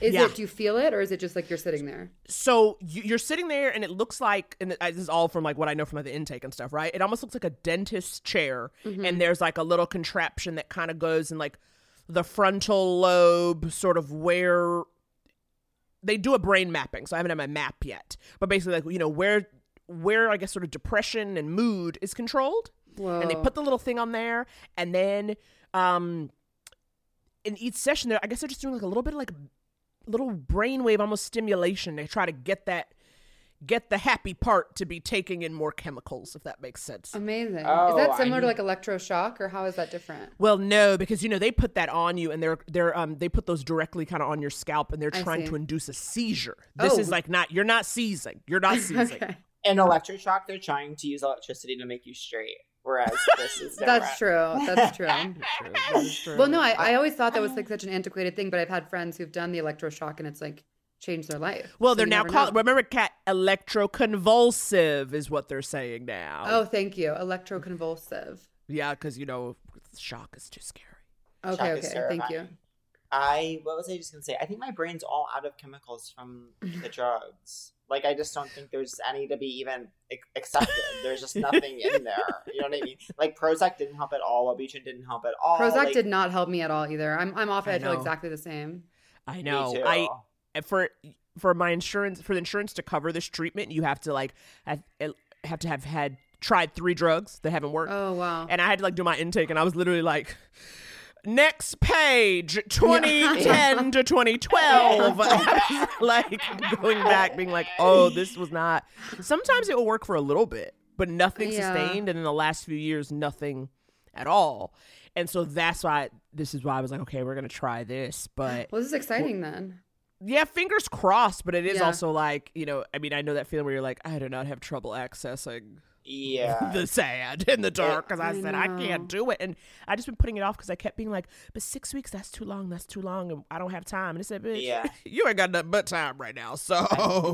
is Yeah. it, do you feel it or is it just like you're sitting there? So you- you're sitting there, and it looks like, and this is all from like what I know from like the intake and stuff, right? It almost looks like a dentist's chair, Mm-hmm. and there's like a little contraption that kind of goes and like the frontal lobe, sort of where they do a brain mapping. So I haven't had my map yet, but basically, like you know where where I guess sort of depression and mood is controlled. Whoa. and they put the little thing on there and then um in each session there i guess they're just doing like a little bit of like little brainwave almost stimulation they try to get that get the happy part to be taking in more chemicals if that makes sense Amazing. Oh, is that I similar to like electroshock or how is that different? well no because you know they put that on you and they're they're um they put those directly kind of on your scalp and they're trying to induce a seizure this Oh. is like not you're not seizing you're not seizing Okay. In electroshock, they're trying to use electricity to make you straight, whereas this is. That's true. That's true. True, that is true. Well, no, I, I always thought that was like such an antiquated thing, but I've had friends who've done the electroshock and it's like changed their life. well So they're now called remember cat electroconvulsive is what they're saying now Oh, thank you. Electroconvulsive. Yeah, because you know, shock is too scary. Okay, Shock okay. Thank you. I what was I just gonna say? I think my brain's all out of chemicals from the drugs. Like I just don't think there's any to be even accepted. There's just nothing in there. You know what I mean? Like Prozac didn't help at all. Wellbutrin didn't help at all. Prozac like, did not help me at all either. I'm I'm off it. I I, feel exactly the same. I me know. too. I Eh, for for my insurance for the insurance to cover this treatment, you have to like have, eh, have to have had tried three drugs that haven't worked, Oh wow. and I had to like do my intake, and I was literally like. Next page, 2010 to 2012. I like going back, being like, oh, this was not. Sometimes it will work for a little bit, but nothing Yeah. sustained. And in the last few years, nothing at all. And so that's why this is why I was like, okay, we're gonna try this. But Well, this is exciting then. Yeah, fingers crossed. But it is Yeah. also like, you know, I mean, I know that feeling where you're like, I do not have trouble accessing Yeah. the sand in the dark because I, I said I can't do it, and I just been putting it off because I kept being like, but six weeks that's too long, that's too long, and I don't have time. And I said, bitch, Yeah. you ain't got nothing but time right now, so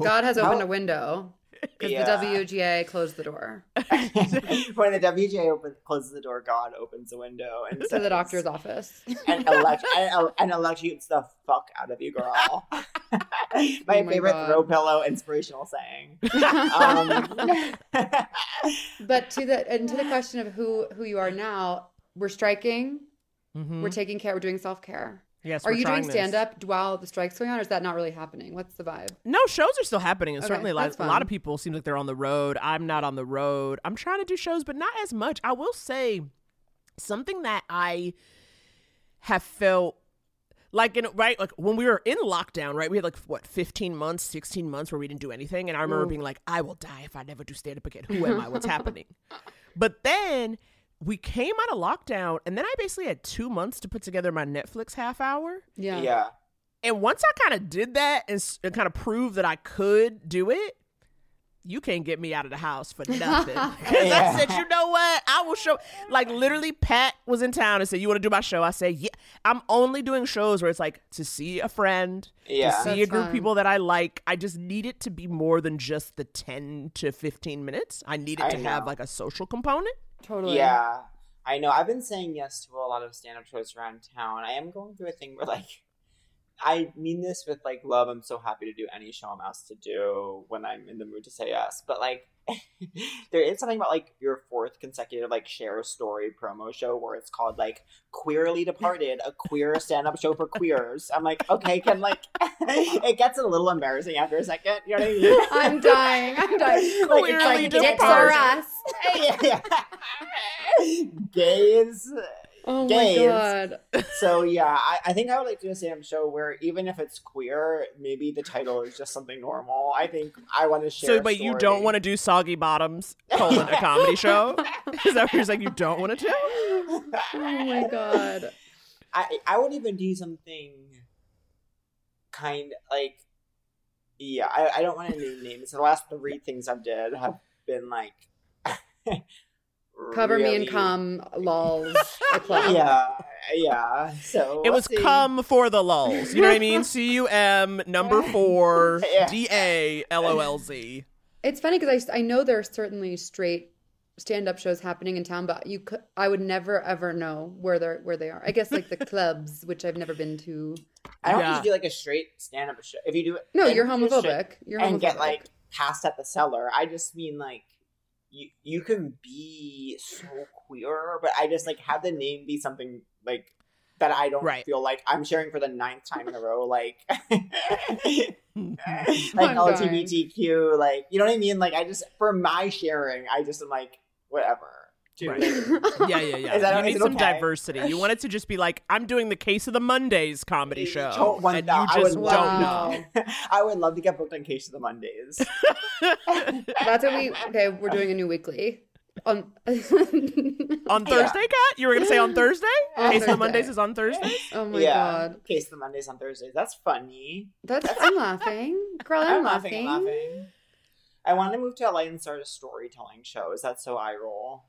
God has opened How- a window because Yeah. the WGA closed the door when the WJ opens, closes the door, God opens the window and to says, the doctor's office. and, elect- and, and electrocutes the fuck out of you, girl. my, my favorite God. throw pillow inspirational saying. Um, but to the and to the question of who who you are now, we're striking. Mhm. We're taking care. We're doing self care. Yes, Are you doing stand up while the strike's going on, or is that not really happening? What's the vibe? No, shows are still happening, and Okay, certainly like, that's a lot of people seem like they're on the road. I'm not on the road. I'm trying to do shows, but not as much. I will say something that I have felt like in right like when we were in lockdown right we had like what 15 months 16 months where we didn't do anything and i remember Ooh. being like i will die if i never do stand up again who am i what's happening but then we came out of lockdown and then i basically had two months to put together my netflix half hour Yeah. yeah. and once I kind of did that and, and kind of proved that I could do it, you can't get me out of the house for nothing. Because Yeah. I said, you know what? I will show. Like literally, Pat was in town and said, "You want to do my show?" I said, "Yeah." I'm only doing shows where it's like to see a friend, Yeah. to see a That's group of people that I like. I just need it to be more than just the ten to fifteen minutes. I need it I to have like a social component. Totally. Yeah. I know. I've been saying yes to a lot of stand up shows around town. I am going through a thing where, like, I mean this with, like, love. I'm so happy to do any show I'm asked to do when I'm in the mood to say yes. But, like, there is something about, like, your fourth consecutive, like, share a story promo show where it's called, like, Queerly Departed, a queer stand up show for queers. I'm like, okay, can, like, it gets a little embarrassing after a second. You know what I mean? I'm dying. I'm dying. Like, it's like, Dicks are us. Gays. Oh my god. So yeah, I, I think I would like to do a stand-up show where even if it's queer, maybe the title is just something normal. I think I want to share. So, but you don't want to do Soggy Bottoms colon a comedy show? Is that what you're saying? You don't want to do? Oh my god. I I would even do something kind like yeah. I, I don't want to name names. The last three things I've did have been like Cover me and really- come lols a club. Yeah, yeah. So It we'll was see. cum for the lulls. You know what I mean? C U M number four D A L O L Z. It's funny because I, I know there are certainly straight stand-up shows happening in town, but you could, I would never ever know where they're where they are. I guess like the clubs, which I've never been to. I don't Yeah. just do like a straight stand-up show. If you do it, No, you're you do a straight- homophobic. You're and get like passed at the cellar. I just mean like you you can be so queer, but I just like have the name be something like that I don't Right. feel like I'm sharing for the ninth time in a row, like like oh LGBTQ, like you know what I mean? Like I just for my sharing, I just am like whatever. Dude, Right. Yeah, yeah, yeah. Is that- you need it some okay? diversity. You want it to just be like, I'm doing the Case of the Mondays comedy show. Don't want and that. you I just would don't love know. I would love to get booked on Case of the Mondays. That's what we okay. We're doing a new weekly on On Yeah. Thursday, Cat? You were going to say on Thursday? On Case of the Mondays is on Thursday? Oh my yeah, god, Case of the Mondays on Thursdays. That's funny. that's I'm laughing, girl. I'm, I'm laughing. laughing. I'm laughing. I want to move to LA and start a storytelling show. Is that so eye roll?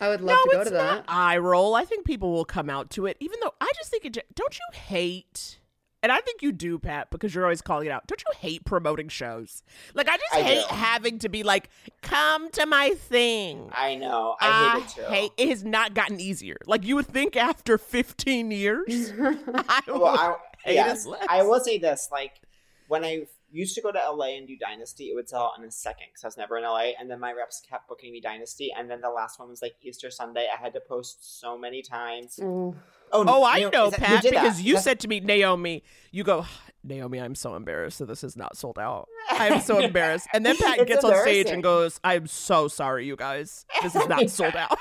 I would love no, to go it's to not that. eye roll. I think people will come out to it, even though I just think it. Don't you hate? And I think you do, Pat, because you're always calling it out. Don't you hate promoting shows? Like I just I hate do. having to be like, "Come to my thing." I know. I hate it too. hate- it has not gotten easier. Like you would think after 15 years, I would well, I, hate yes, it less. I will say this: like when I used to go to LA and do Dynasty, it would sell out in a second because I was never in LA. And then my reps kept booking me Dynasty, and then the last one was like Easter Sunday. I had to post so many times. Mm. Oh. Oh, Oh, I Naomi- know, is that- Pat, did that. because you That's- said to me, Naomi, you go, Naomi, I'm so embarrassed that this is not sold out. I'm so embarrassed. And then Pat It's gets on stage and goes, I'm so sorry, you guys. This is not sold out.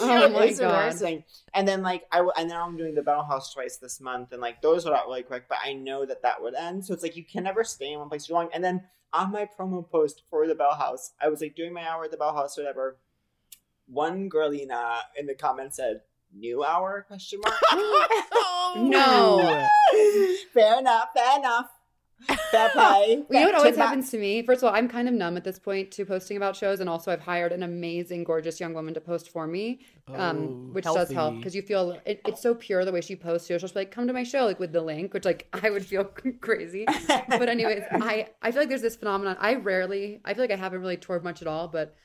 Oh my it's God. embarrassing. And then like I w- and now I'm doing the Bell House twice this month, and like those were out really quick. But I know that that would end, so it's like you can never stay in one place too long. And then on my promo post for the Bell House, I was like doing my hour at the Bell House, whatever. one girlina in the comments said, "New hour?" Question mark. oh, No. fair enough. Fair enough. Fair play. Well, you know what always happens to me? First of all, I'm kind of numb at this point to posting about shows, and also I've hired an amazing, gorgeous young woman to post for me, um, Oh, which does help because you feel it, it's so pure the way she posts. She'll just be like, "Come to my show," like with the link, which like I would feel crazy. But anyways, I I feel like there's this phenomenon. I rarely, I feel like I haven't really toured much at all, but.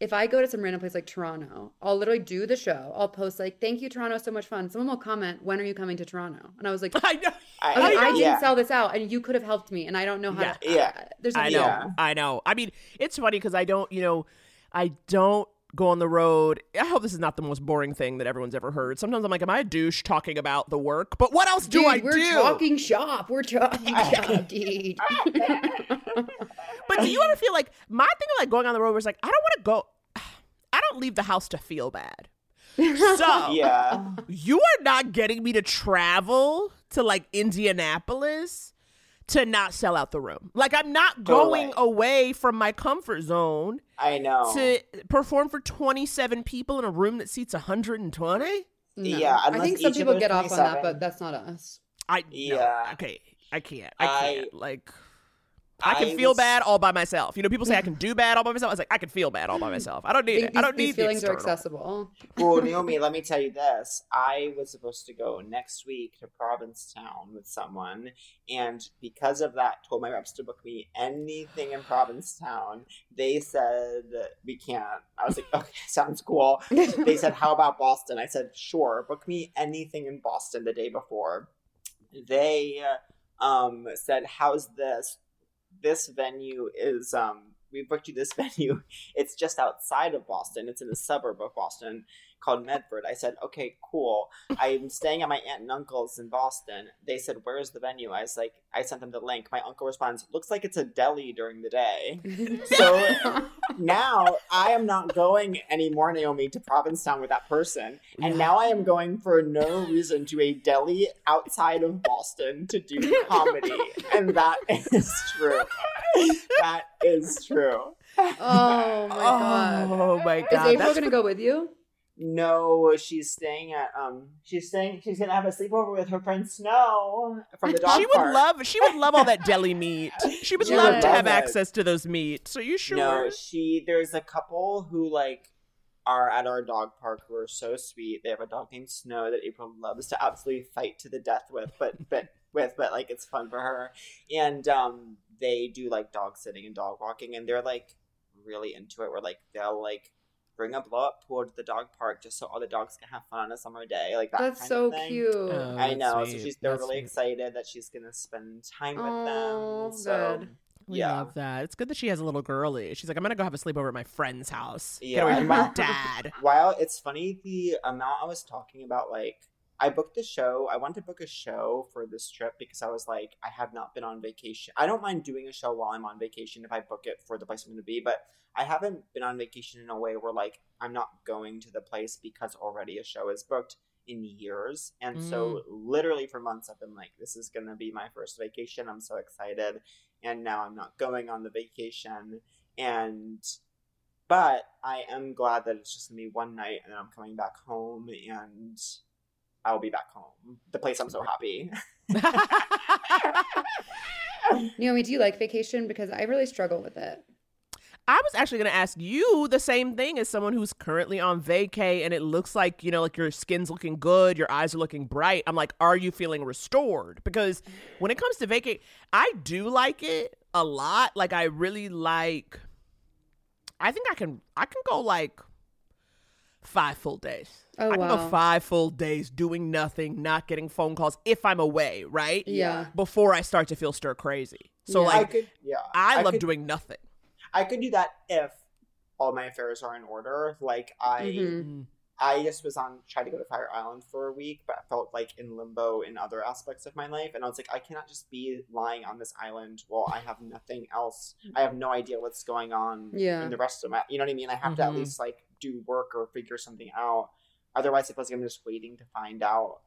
If I go to some random place like Toronto, I'll literally do the show. I'll post like, "Thank you, Toronto, so much fun." Someone will comment, "When are you coming to Toronto?" And I was like, I know. I, was like, I didn't sell this out, and you could have helped me, and I don't know how. Yeah. to, Yeah. Uh, there's I know. Yeah. I know. I mean, it's funny because I don't, you know, I don't go on the road. I hope this is not the most boring thing that everyone's ever heard. Sometimes I'm like, am I a douche talking about the work? But what else do Dude, I we're do? talking shop. We're talking shop, dude. But do you ever feel like my thing of like going on the road was like, I don't want to go. I don't leave the house to feel bad. So Yeah. you are not getting me to travel to like Indianapolis to not sell out the room. Like I'm not going Totally. away from my comfort zone I know. to perform for 27 people in a room that seats 120. No. Yeah, I think some people get off on that, but that's not us. I Yeah. no, okay, I can't. I I- can't. like I can I feel was- bad all by myself. You know, people say I can do bad all by myself. I was like, I can feel bad all by myself. I don't need think it. I don't these need feelings the are accessible. Well, Naomi, let me tell you this. I was supposed to go next week to Provincetown with someone, and because of that, told my reps to book me anything in Provincetown. They said we can't. I was like, okay, sounds cool. They said, how about Boston? I said, sure, book me anything in Boston the day before. They um, said, how's this? This venue is um, we booked you this venue. It's just outside of Boston. It's in a suburb of Boston called Medford. I said, okay, cool. I'm staying at my aunt and uncle's in Boston. They said, where's the venue? I was like, I sent them the link. My uncle responds, looks like it's a deli during the day. So now I am not going anymore, Naomi, to Provincetown with that person. And now I am going for no reason to a deli outside of Boston to do comedy. And that is true. That is true. oh my god. Oh my god. Is god. April That's gonna go with you? No, she's staying at um she's staying she's gonna have a sleepover with her friend Snow from the dog she would love she would love all that deli meat. She would She love would to have it. access to those meats. Are you sure? No, she there's a couple who like are at our dog park who are so sweet. They have a dog named Snow that April loves to absolutely fight to the death with, but but with but like it's fun for her. And um they do like dog sitting and dog walking and they're like really into it where like they'll like bring a blow up pool to the dog park just so all the dogs can have fun on a summer day. Like that That's kind so of thing. cute. Oh, I that's know. So she's they're That's really sweet. excited that she's gonna spend time with Oh, them. So good. We yeah. love that. It's good that she has a little girly. She's like, I'm gonna go have a sleepover at my friend's house. Yeah, Get Yeah. away from my dad. While it's funny the amount I was talking about, like I booked the show. I wanted to book a show for this trip because I was like, I have not been on vacation. I don't mind doing a show while I'm on vacation if I book it for the place I'm going to be, but I haven't been on vacation in a way where like I'm not going to the place because already a show is booked in years. And so mm. literally for months I've been like, this is going to be my first vacation. I'm so excited. And now I'm not going on the vacation. And but I am glad that it's just gonna be one night and then I'm coming back home and I'll be back home. The place I'm so happy. Naomi, do you like vacation? Because I really struggle with it. I was actually going to ask you the same thing as someone who's currently on vacay and it looks like, you know, like your skin's looking good, your eyes are looking bright. I'm like, are you feeling restored? Because when it comes to vacay, I do like it a lot. Like I really like I think I can I can go like 5 full days. Oh, I can wow. go 5 full days doing nothing, not getting phone calls if I'm away, right? Yeah. Before I start to feel stir crazy. So Yeah. I like could yeah. I, love could, doing nothing. I could do that if all my affairs are in order. Like I Mhm. I just was on tried to go to Fire Island for a week, but I felt like in limbo in other aspects of my life, and I was like, I cannot just be lying on this island while I have nothing else. I have no idea what's going on Yeah. in the rest of my. You know what I mean? I have to at Mhm. least like do work or figure something out. Otherwise, it feels like I'm just waiting to find out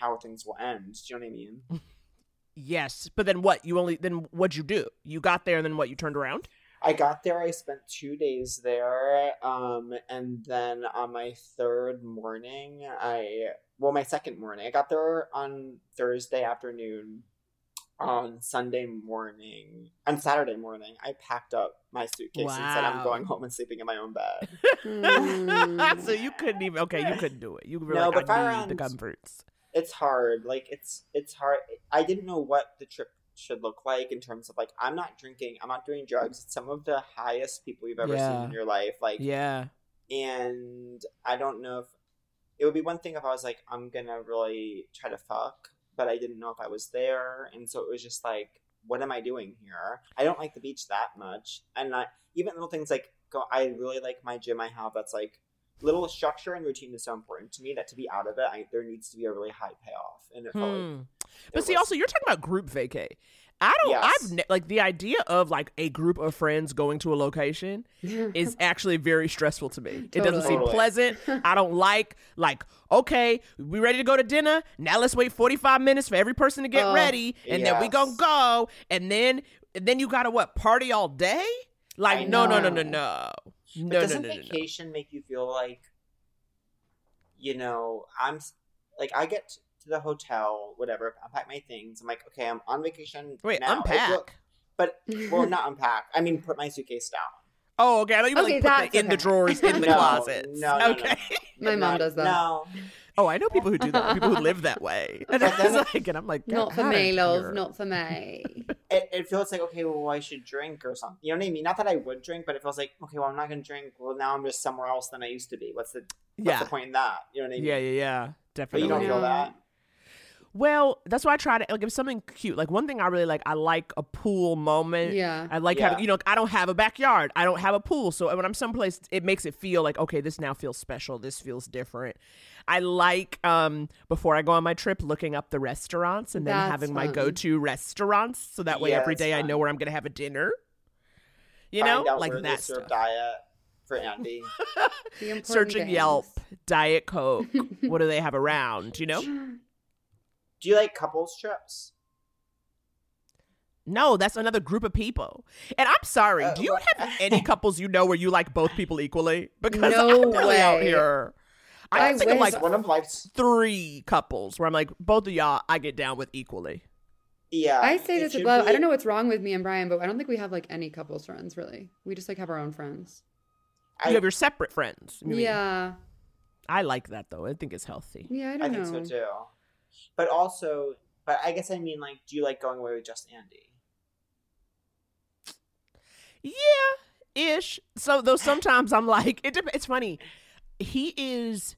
how things will end. Do you know what I mean? Yes, but then what? You only then what'd you do? You got there and then what? You turned around? I got there. I spent two days there, um, and then on my third morning, I well, my second morning, I got there on Thursday afternoon. On Sunday morning, on Saturday morning, I packed up my suitcase and said I'm going home and sleeping in my own bed. Mm. so you couldn't even. Okay, you couldn't do it. You were No, like, but I need the comforts. it's hard. Like it's it's hard. I didn't know what the trip should look like in terms of like I'm not drinking, I'm not doing drugs. It's some of the highest people you've ever Yeah. seen in your life. Like Yeah. and I don't know if it would be one thing if I was like, I'm gonna really try to fuck, but I didn't know if I was there, and so it was just like, what am I doing here? I don't like the beach that much, and I, even little things like go. I really like my gym I have that's like little structure and routine is so important to me that to be out of it, I, there needs to be a really high payoff, and it felt like Hmm. there But see, was- also you're talking about group vacay. I don't. Yes. I've ne- like the idea of like a group of friends going to a location is actually very stressful to me. It doesn't seem pleasant. I don't like like okay, we ready to go to dinner. Now let's wait 45 minutes for every person to get Oh. ready and then we going to go and then and then you got to what? Party all day? Like no, no, no, no, no. But No, no, doesn't no, no, no. vacation make you feel like, you know, I'm like I get to the hotel, whatever, unpack my things. I'm like, okay, I'm on vacation. Wait, now. It unpack. feel- but well, not unpack. I mean, put my suitcase down. Oh, okay. I thought you meant Okay, like put that's the, in the drawers in the No, closets. no, no, no. okay. My mom Not- does that. No, Oh, I know people who do that. People who live that way. And I But then- was like, and I'm like, Not for me, love. you're- Not for me. it, it feels like okay, well, I should drink or something. You know what I mean? Not that I would drink, but it feels like okay, well, I'm not gonna drink. Well, now I'm just somewhere else than I used to be. What's the what's Yeah. the point in that? You know what I mean? Yeah, yeah, yeah. But Definitely. you don't Yeah. feel that. Well, that's why I try to like if something cute. Like one thing I really like, I like a pool moment. Yeah. I like Yeah. having, you know, I don't have a backyard. I don't have a pool. So when I'm someplace, it makes it feel like, okay, this now feels special. This feels different. I like, um, before I go on my trip, looking up the restaurants and then That's having my go to restaurants. So that way Yeah, every that's day I know where I'm going to have a dinner. You Find know, out like where they that serve stuff. diet for Andy. Searching things. Yelp, Diet Coke. what do they have around? You know? Do you like couples trips? No, that's another group of people. And I'm sorry, Uh, do you have any couples you know where you like both people equally? Because No I'm really out way. here. I, I think of wish- like one of life's three couples where I'm like, both of y'all I get down with equally. yeah. I say this with should love. I don't know what's wrong with me and Brian, but I don't think we have like any couples friends really. We just like have our own friends. I, you have your separate friends. I mean, Yeah. I like that though. I think it's healthy. Yeah, I I don't think know. so too. But also, but I guess I mean like, do you like going away with just Andy? Yeah, ish. So though sometimes I'm like, it. It's funny. He is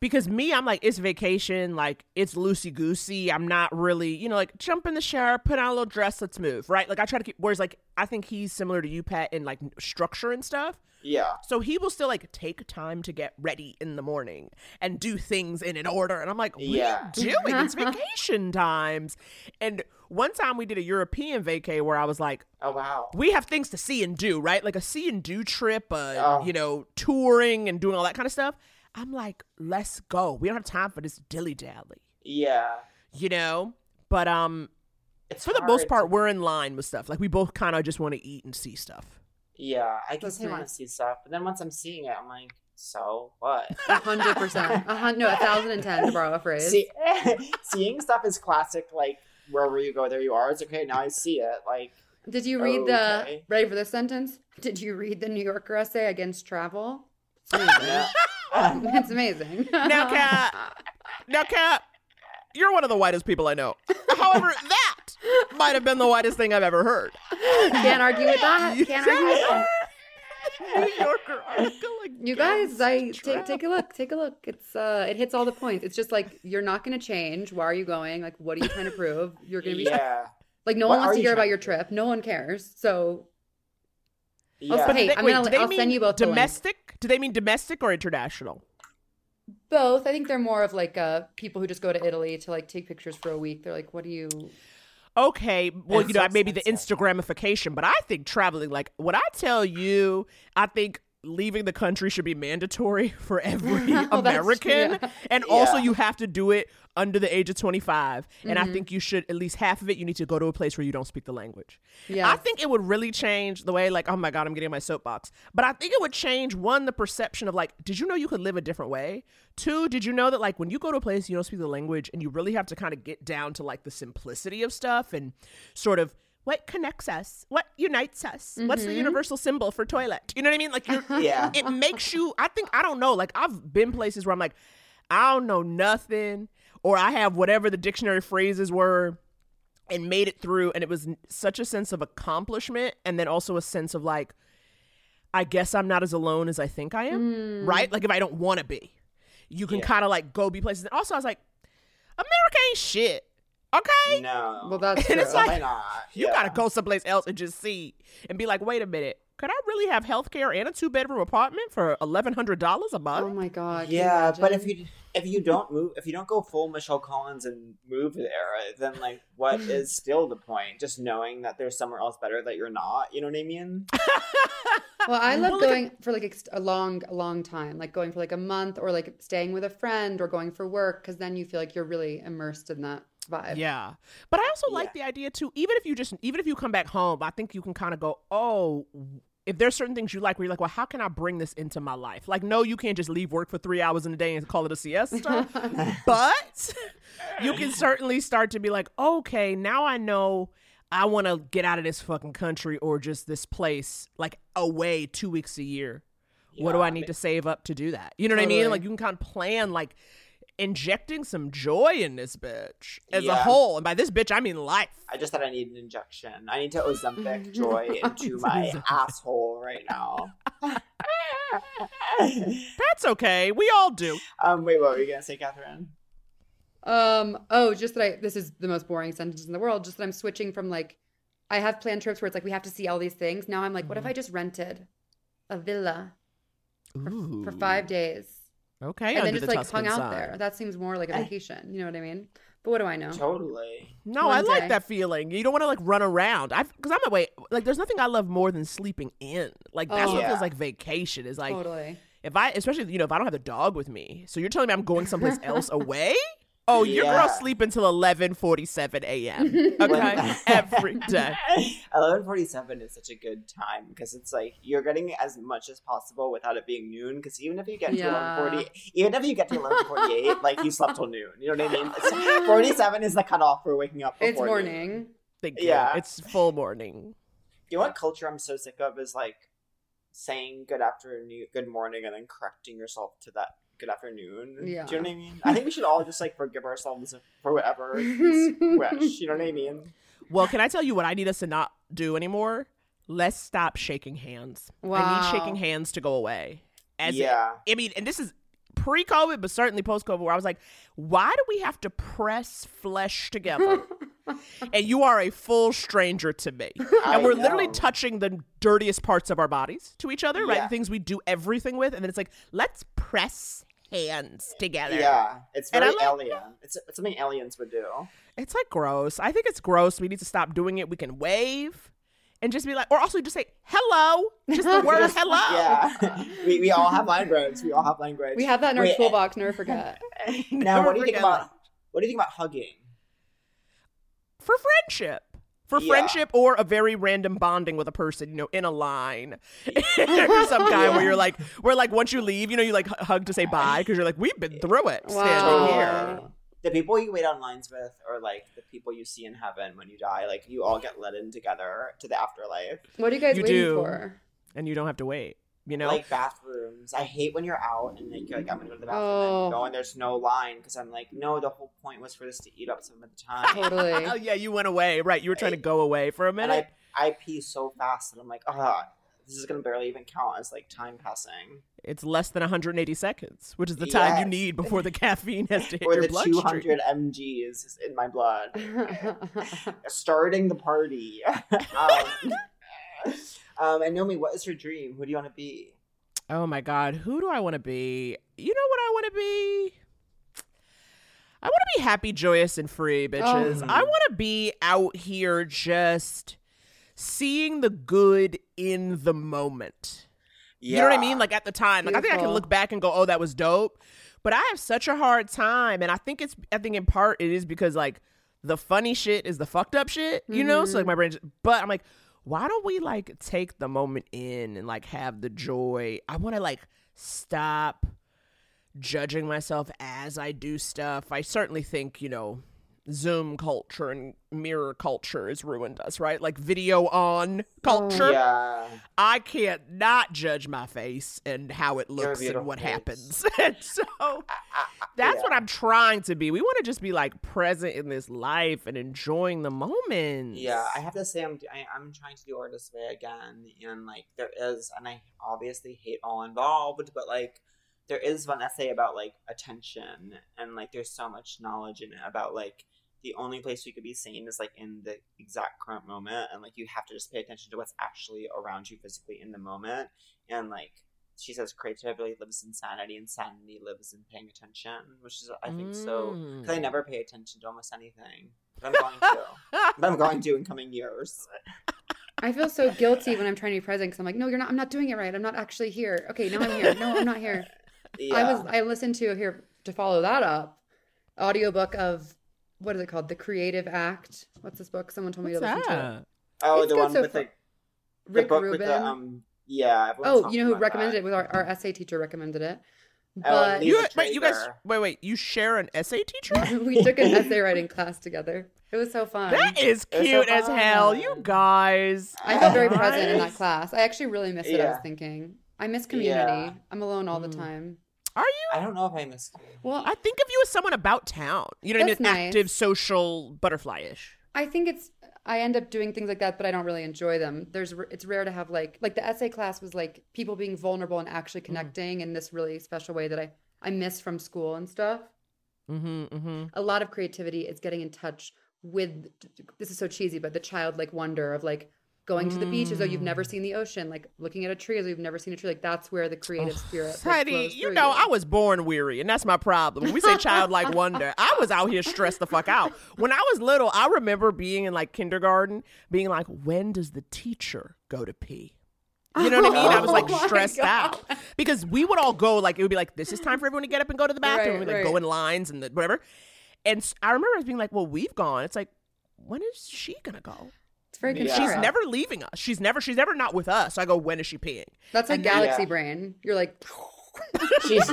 because me, I'm like, it's vacation. Like it's loosey goosey. I'm not really, you know, like jump in the shower, put on a little dress, let's move. Right? Like I try to keep. Whereas like I think he's similar to you, Pat, in like structure and stuff. Yeah. So he will still like take time to get ready in the morning and do things in an order. And I'm like, what Yeah. are you doing? It's vacation times. And one time we did a European vacay where I was like, Oh wow. we have things to see and do, right? Like a see and do trip, uh, Oh. you know, touring and doing all that kind of stuff. I'm like, let's go. We don't have time for this dilly dally, Yeah. you know? But um, It's for the hard most part, we're in line with stuff. Like we both kind of just want to eat and see stuff. yeah. I guess That's I want to see stuff, but then once I'm seeing it, I'm like, so what? Hundred percent. A hun- no, a thousand and ten to borrow a phrase. See, seeing stuff is classic. Like wherever you go, there you are. It's okay. Now I see it. Like Did you read the Okay. ready for this sentence? Did you read the New Yorker essay against travel? Yeah. it's amazing. Now, Cat. Now, Cat, you're one of the whitest people I know. However, that might have been the whitest thing I've ever heard. Can't argue with that. Can't argue with that. New Yorker article You guys, I take take a look. Take a look. It's uh, it hits all the points. It's just like you're not going to change. Why are you going? Like, what are you trying to prove? You're going to be yeah. like, no What one wants to hear about your trip. No one cares. So Yeah. Also, But hey, do they- I'm wait, gonna, they I'll send mean you both the link. domestic. Do they mean domestic or international? both. I think they're more of like uh people who just go to Italy to like take pictures for a week. They're like, what do you? Okay, well, It's you know, maybe the expensive. Instagramification, but I think traveling, like what I tell you, I think leaving the country should be mandatory for every Oh, American. yeah. And also, you have to do it under the age of 25. And Mm-hmm. I think you should, at least half of it, you need to go to a place where you don't speak the language. Yeah. I think it would really change the way, like, oh my God, I'm getting my soapbox. But I think it would change one, the perception of like, did you know you could live a different way? Two, did you know that like when you go to a place you don't speak the language and you really have to kind of get down to like the simplicity of stuff and sort of what connects us, what unites us, what's Mm-hmm. the universal symbol for toilet? You know what I mean? Like, Yeah. it makes you. I think I don't know. Like I've been places where I'm like, I don't know nothing, or I have whatever the dictionary phrases were and made it through and it was such a sense of accomplishment and then also a sense of like i guess i'm not as alone as i think i am right like if i don't want to be you can Yeah. kind of like go be places and also i was like america ain't shit okay No. well, that's And true. it's like- Why not? you Yeah. gotta go someplace else and just see and be like wait a minute could i really have health care and a two bedroom apartment for $1100 a month oh my god. Yeah, but if you if you don't move, if you don't go full Michelle Collins and move there, then like, what is still the point? Just knowing that there's somewhere else better that you're not. You know what I mean? Well, I love Well, look at- going for like ex- a long, a long time, like going for like a month or like staying with a friend or going for work, because then you feel like you're really immersed in that vibe. Yeah. But I also like the idea too, even if you just even if you come back home, I think you can kind of go, Oh, if there's certain things you like where you're like, well, how can I bring this into my life? Like, no, you can't just leave work for three hours in a day and call it a siesta. but you can certainly start to be like, okay, now I know I want to get out of this fucking country or just this place, like away two weeks a year. what do Yeah, I need to save up to do that? You know what I mean? Like you can kind of plan like injecting some joy in this bitch as a whole. And by this bitch, I mean life. I just said I need an injection. I need to Ozempic joy into my asshole right now. That's okay. We all do. um, wait, what were you gonna say, Catherine? Um. Oh, just that I. This is the most boring sentence in the world. Just that I'm switching from like, I have planned trips where it's like we have to see all these things. Now I'm like, what if I just rented a villa for, for five days Okay. and then under just the like hung Tuscan out sun. there? That seems more like a vacation. You know what I mean? But what do I know? Totally. No, One I like that feeling. You don't want to like run around. I because I'm away. Like, there's nothing I love more than sleeping in. Like that's Oh. what Yeah. feels like vacation. Is like totally. if I, especially you know, if I don't have the dog with me. So you're telling me I'm going someplace else away? Oh, your girl sleep until 11:47 a.m. Okay, every day. Eleven forty-seven is such a good time because it's like you're getting as much as possible without it being noon. Because even if you get to eleven forty, even if you get to eleven forty-eight, like you slept till noon. You know what I mean? It's, Forty-seven is the cutoff for waking up. It's before noon. morning. Thank you. Yeah. It's full morning. You know what culture I'm so sick of is like saying good afternoon, good morning, and then correcting yourself to that good afternoon. Yeah. Do you know what I mean? I think we should all just like forgive ourselves for whatever wish. You know what I mean? Well, can I tell you what I need us to not do anymore? Let's stop shaking hands. I need shaking hands to go away. As in- yeah. I mean, and this is pre-COVID, but certainly post-COVID, where I was like, why do we have to press flesh together? and you are a full stranger to me. I and we're literally touching the dirtiest parts of our bodies to each other, right? The things we do everything with, and then it's like, let's press hands together. Yeah, it's very like- alien. It's, it's something aliens would do. It's like gross. I think it's gross. We need to stop doing it. We can wave and just be like, or also just say hello. Just the word hello. Yeah, we, we all have language. We all have language. We have that in our Wait, toolbox. Never forget. Now, Never what do you think about that. what do you think about hugging? for friendship. For Yeah. friendship or a very random bonding with a person, you know, in a line. or some guy where you're like, where like once you leave, you know, you like hug to say bye because you're like, we've been through it standing Wow. here. The people you wait on lines with, or like the people you see in heaven when you die, like you all get let in together to the afterlife. What are you guys You waiting do. for? And you don't have to wait, you know? Like bathrooms. I hate when you're out and like, you're like I'm gonna go to the bathroom Oh. and go and there's no line because I'm like, no, the whole point was for this to eat up some of the time. Totally. oh, yeah, you went away. Right. You were trying to go away for a and minute. I I pee so fast and I'm like, ah, this is gonna barely even count as like time passing. It's less than 180 seconds, which is the time you need before the caffeine has to hit Or your the bloodstream. 200 mgs in my blood. starting the party. um, um, and Naomi, what is your dream? Who do you want to be? Oh my God, who do I want to be? You know what I want to be? I want to be happy, joyous, and free, bitches. Oh. I want to be out here just seeing the good in the moment. You know what I mean? Like at the time, like I think I can look back and go, "Oh, that was dope." But I have such a hard time, and I think it's, I think in part it is because like the funny shit is the fucked up shit, you know. So like my brain, just, but I'm like, why don't we like take the moment in and like have the joy? I want to like stop judging myself as I do stuff. I certainly think you know. Zoom culture and mirror culture has ruined us, right? Like video on culture. Yeah. I can't not judge my face and how it looks and what beautiful happens. and so that's what. I'm trying to be. We want to just be like present in this life and enjoying the moments. Yeah, I have to say I'm I, I'm trying to do artist way again, and like there is, and I obviously hate all involved, but like there is one essay about like attention, and like there's so much knowledge in it about like the only place you could be seen is like in the exact current moment, and like you have to just pay attention to what's actually around you physically in the moment, and like. She says creativity lives in sanity, and sanity lives in paying attention, which is I think so. Because I Mm. never pay attention to almost anything, but I'm going to. but I'm going to in coming years. I feel so guilty when I'm trying to be present because I'm like, no, you're not. I'm not doing it right. I'm not actually here. Okay, now I'm here. No, I'm not here. Yeah. I was. I listened to here to follow that up. Audiobook of what is it called? The Creative Act. What's this book? Someone told me What's to listen to it. that? oh, it's the one so with far. the, the Rick book Rubin. with the um. Yeah. oh, you know who recommended that. it? Was our, our essay teacher recommended it. Oh, But Lisa You wait, you guys Traeger. wait, wait. You share an essay teacher? we took an essay writing class together. It was so fun. That is It's so cute as hell. You guys. I felt very present in that class. I actually really miss it. I was thinking. I miss community. Yeah. I'm alone all the Mm. time. Are you? I don't know if I missed. Well, I think of you as someone about town. You know what I mean? That's nice. Active, social, butterfly-ish. I think it's I end up doing things like that, but I don't really enjoy them. There's it's rare to have like like the essay class was like people being vulnerable and actually connecting in this really special way that I I miss from school and stuff. Mm-hmm. Mm-hmm. A lot of creativity is getting in touch with this is so cheesy, but the childlike wonder of like going to the beach as though you've never mm. seen the ocean, like looking at a tree as though you've never seen a tree. Like that's where the creative oh, spirit. like, Heidi, flows you know, I was born weary, and that's my problem. When we say childlike wonder, I was out here stressed the fuck out. When I was little, I remember being in like kindergarten, being like, when does the teacher go to pee? You know what I mean? I was oh like Oh stressed out because we would all go like it would be like this is time for everyone to get up and go to the bathroom. Right, we'd like right. go in lines and the, whatever. And I remember us being like, well, we've gone. It's like, when is she gonna go? It's very Yeah. She's never leaving us. She's never. She's never not with us. So I go, when is she peeing? That's like and galaxy Yeah. brain. You're like She's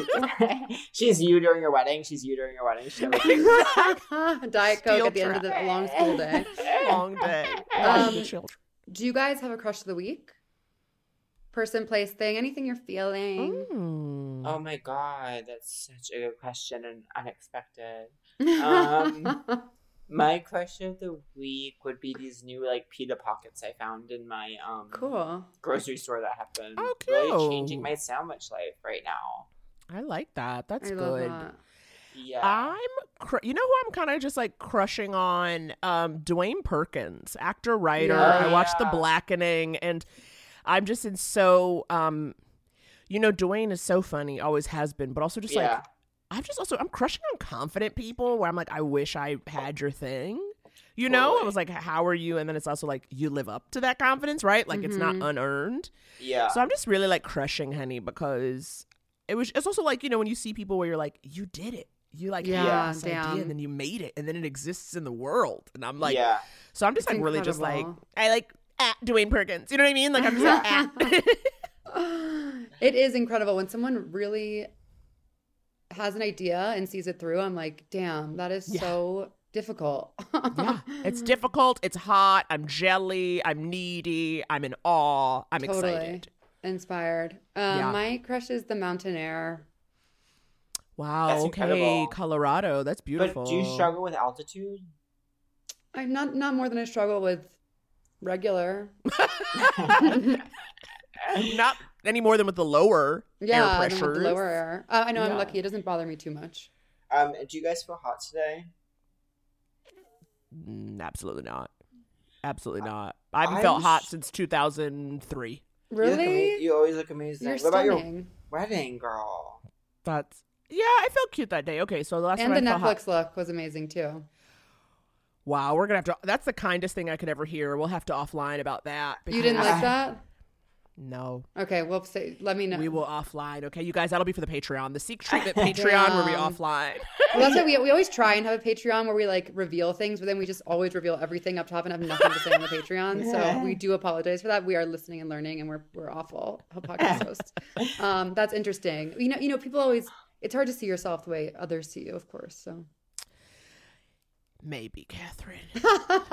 she's you during your wedding. She's you during your wedding. She's never- Diet Coke Steel at the end of the, long school day. Long day. Um, Watching the children. Do you guys have a crush of the week? Person, place, thing, anything you're feeling? Mm. oh my god, that's such a good question and unexpected. Um, My crush of the week would be these new like pita pockets I found in my um cool. grocery store that have been Oh, really changing my sandwich life right now. I like that. That's I love good. that. Yeah. I'm, cr- you know who I'm kind of just like crushing on? Um, Dewayne Perkins, actor, writer. Yeah. I watched The Blackening, and I'm just in so, um, you know, Dwayne is so funny, always has been, but also just yeah. like I'm just also I'm crushing on confident people where I'm like I wish I had your thing. You know, I was like, how are you? And then it's also like you live up to that confidence, right? Like it's not Mhm. unearned. yeah. So I'm just really like crushing honey because it was it's also like, you know, when you see people where you're like, you did it. You like Yeah, had this damn. idea and then you made it and then it exists in the world. And I'm like yeah. so I'm just It's like really just like. I like at Dewayne Perkins. You know what I mean? Like I'm just like at it is incredible when someone really has an idea and sees it through. I'm like, damn, that is Yeah. so difficult. Yeah, it's difficult. It's hot. I'm jelly. I'm needy. I'm in awe. I'm Totally. excited. Inspired. Um, Yeah. My crush is the mountain air. Wow. That's okay, incredible. Colorado. That's beautiful. But do you struggle with altitude? I'm not not more than I struggle with regular. Not any more than with the lower Yeah, air than with the lower air. Uh, I know Yeah. I'm lucky. It doesn't bother me too much. Um, do you guys feel hot today? Mm, absolutely not. Absolutely not. I haven't I felt was- hot since 2003. You, look Really? you always look amazing. You're what about your stunning. wedding, girl? That's yeah. I felt cute that day. Okay, so the last And time the I felt hot- Netflix look was amazing too. Wow, we're gonna have to. That's the kindest thing I could ever hear. We'll have to offline about that. You didn't because- like that? No, Okay, well, say, let me know. we will offline. Okay, you guys, that'll be for the Patreon, the Seek Treatment Patreon, where we offline. Well, that's why we, we always try and have a Patreon where we like reveal things, but then we just always reveal everything up top and have nothing to say on the Patreon. So we do apologize for that. We are listening and learning, and we're we're awful podcast hosts. Um, that's interesting. You know, you know, people always. It's hard to see yourself the way others see you, of course. So Maybe Catherine.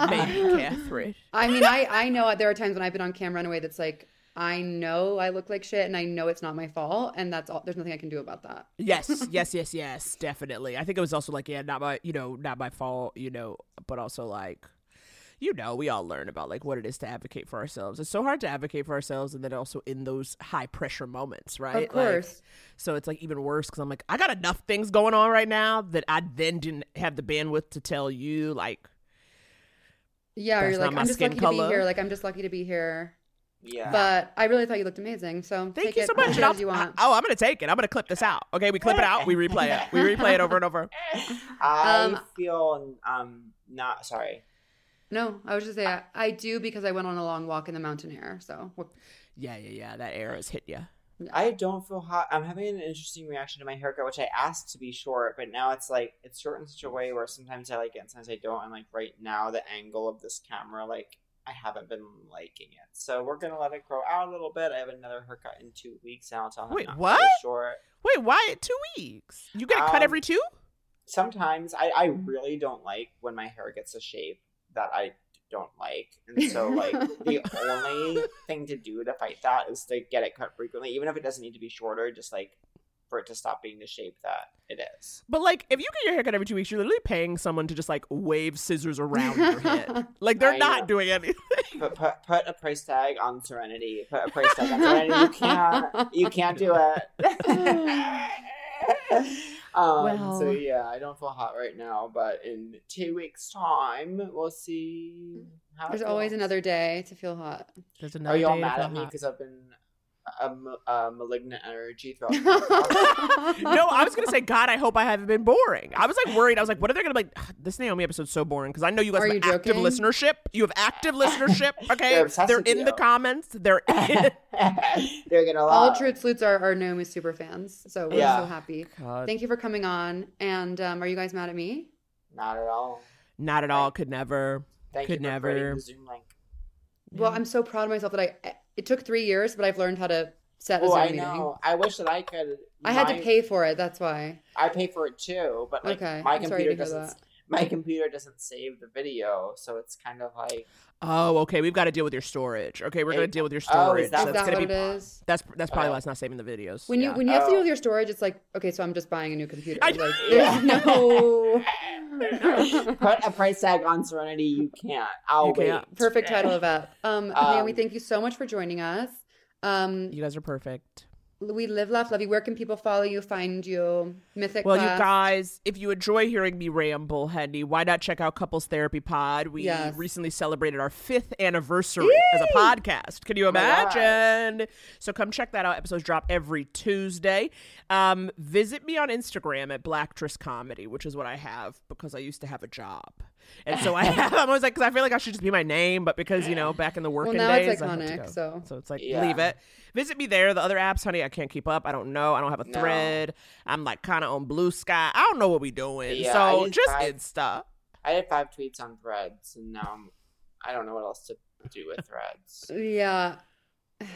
Maybe Catherine. I mean, I I know there are times when I've been on camera in a way that's like I know I look like shit, and I know it's not my fault, and that's all. There's nothing I can do about that. Yes, yes, yes, yes, definitely. I think it was also like, yeah, not my, you know, not my fault, you know, but also like, you know, we all learn about like what it is to advocate for ourselves. It's so hard to advocate for ourselves, and then also in those high pressure moments, right? Of Like, course. so it's like even worse because I'm like, I got enough things going on right now that I then didn't have the bandwidth to tell you, like, Yeah, or you're like, I'm just lucky to be here. Like, I'm just lucky to be here. Yeah. But I really thought you looked amazing. So thank take you it so much. as And I'll- you want. oh, I'm gonna take it. I'm gonna clip this out. Okay, we clip it out. We replay it. We replay it over and over. I Um, feel um not sorry. No, I was just saying I, I do because I went on a long walk in the mountain air. So Yeah, yeah, yeah. That air has hit you. I don't feel hot. I'm having an interesting reaction to my haircut, which I asked to be short, but now it's like it's short in such a way where sometimes I like it and sometimes I don't. And like right now, the angle of this camera, like I haven't been liking it. So we're gonna let it grow out a little bit. I have another haircut in two weeks, and I'll tell him Wait, what? short. Wait, why two weeks? You get it cut Um, every two? Sometimes I, I really don't like when my hair gets a shape that I don't like, and so like the only thing to do to fight that is to get it cut frequently, even if it doesn't need to be shorter. Just like for it to stop being the shape that it is. But like, if you get your haircut every two weeks, you're literally paying someone to just like wave scissors around your head. Like they're I not know. doing anything. Put, put put a price tag on Serenity. Put a price tag on Serenity. You can't you can't do it. um, Well. So yeah, I don't feel hot right now, but in two weeks' time, we'll see. How there's always another day to feel hot. There's Are you all mad at me because I've been a, a malignant energy throughout? no, I was gonna say, God, I hope I haven't been boring. I was like worried. I was like, what are they gonna be like? "Ah, This Naomi episode's so boring because I know you guys Are have you active joking? listenership. You have active listenership. Okay, They're they're in you. the comments. They're in. They're gonna All. Truth Sleuths are, are Naomi super fans. So we're Yeah. so happy. God, Thank you for coming on. And um, are you guys mad at me? Not at all. not at all. Could never. Thank Could you for never. the Zoom link. Well, I'm so proud of myself that I. It took three years, but I've learned how to set a Oh, Zoom I meeting. know. I wish that I could. I had to pay for it. That's why. I pay for it too, but like Okay, my I'm computer doesn't. My computer doesn't save the video, so it's kind of like Oh, okay. We've got to deal with your storage. Okay, we're gonna deal with your oh, storage. is that Is that's that gonna what be. it is? That's that's probably Oh. why it's not saving the videos. When you Yeah. when you have to Oh. deal with your storage, it's like okay, so I'm just buying a new computer. I- like there's no put a price tag on Serenity. You can't. I'll You wait. can't. perfect title of that. Um, Um, Naomi, thank you so much for joining us. Um, you guys are perfect. We live, laugh, love you. Where can people follow you, find you? Mythic. Well, Class? you guys, if you enjoy hearing me ramble, Henny, why not check out Couples Therapy Pod? We Yes. recently celebrated our fifth anniversary as a podcast. Can you Oh imagine? So come check that out. Episodes drop every Tuesday. Um, visit me on Instagram at Blacktress Comedy, which is what I have because I used to have a job. And so I have, I'm always like, because I feel like I should just be my name, but because, you know, back in the working now it's days, I had to iconic, go. so- so it's like, Yeah. leave it. Visit me there. The other apps, honey, I can't keep up. I don't know. I don't have a No. thread. I'm like kind of on Bluesky. I don't know what we're doing. Yeah, so just five- Insta. I did five tweets on Threads, and now I'm, I don't know what else to do with Threads. Yeah.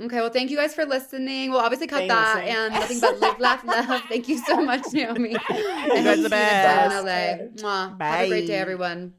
Okay, well, thank you guys for listening. We'll obviously cut Thanks, that and nothing but live, laugh, love. Thank you so much, Naomi. I guys are the see you again best. in LA. Mwah. Have a great day, everyone.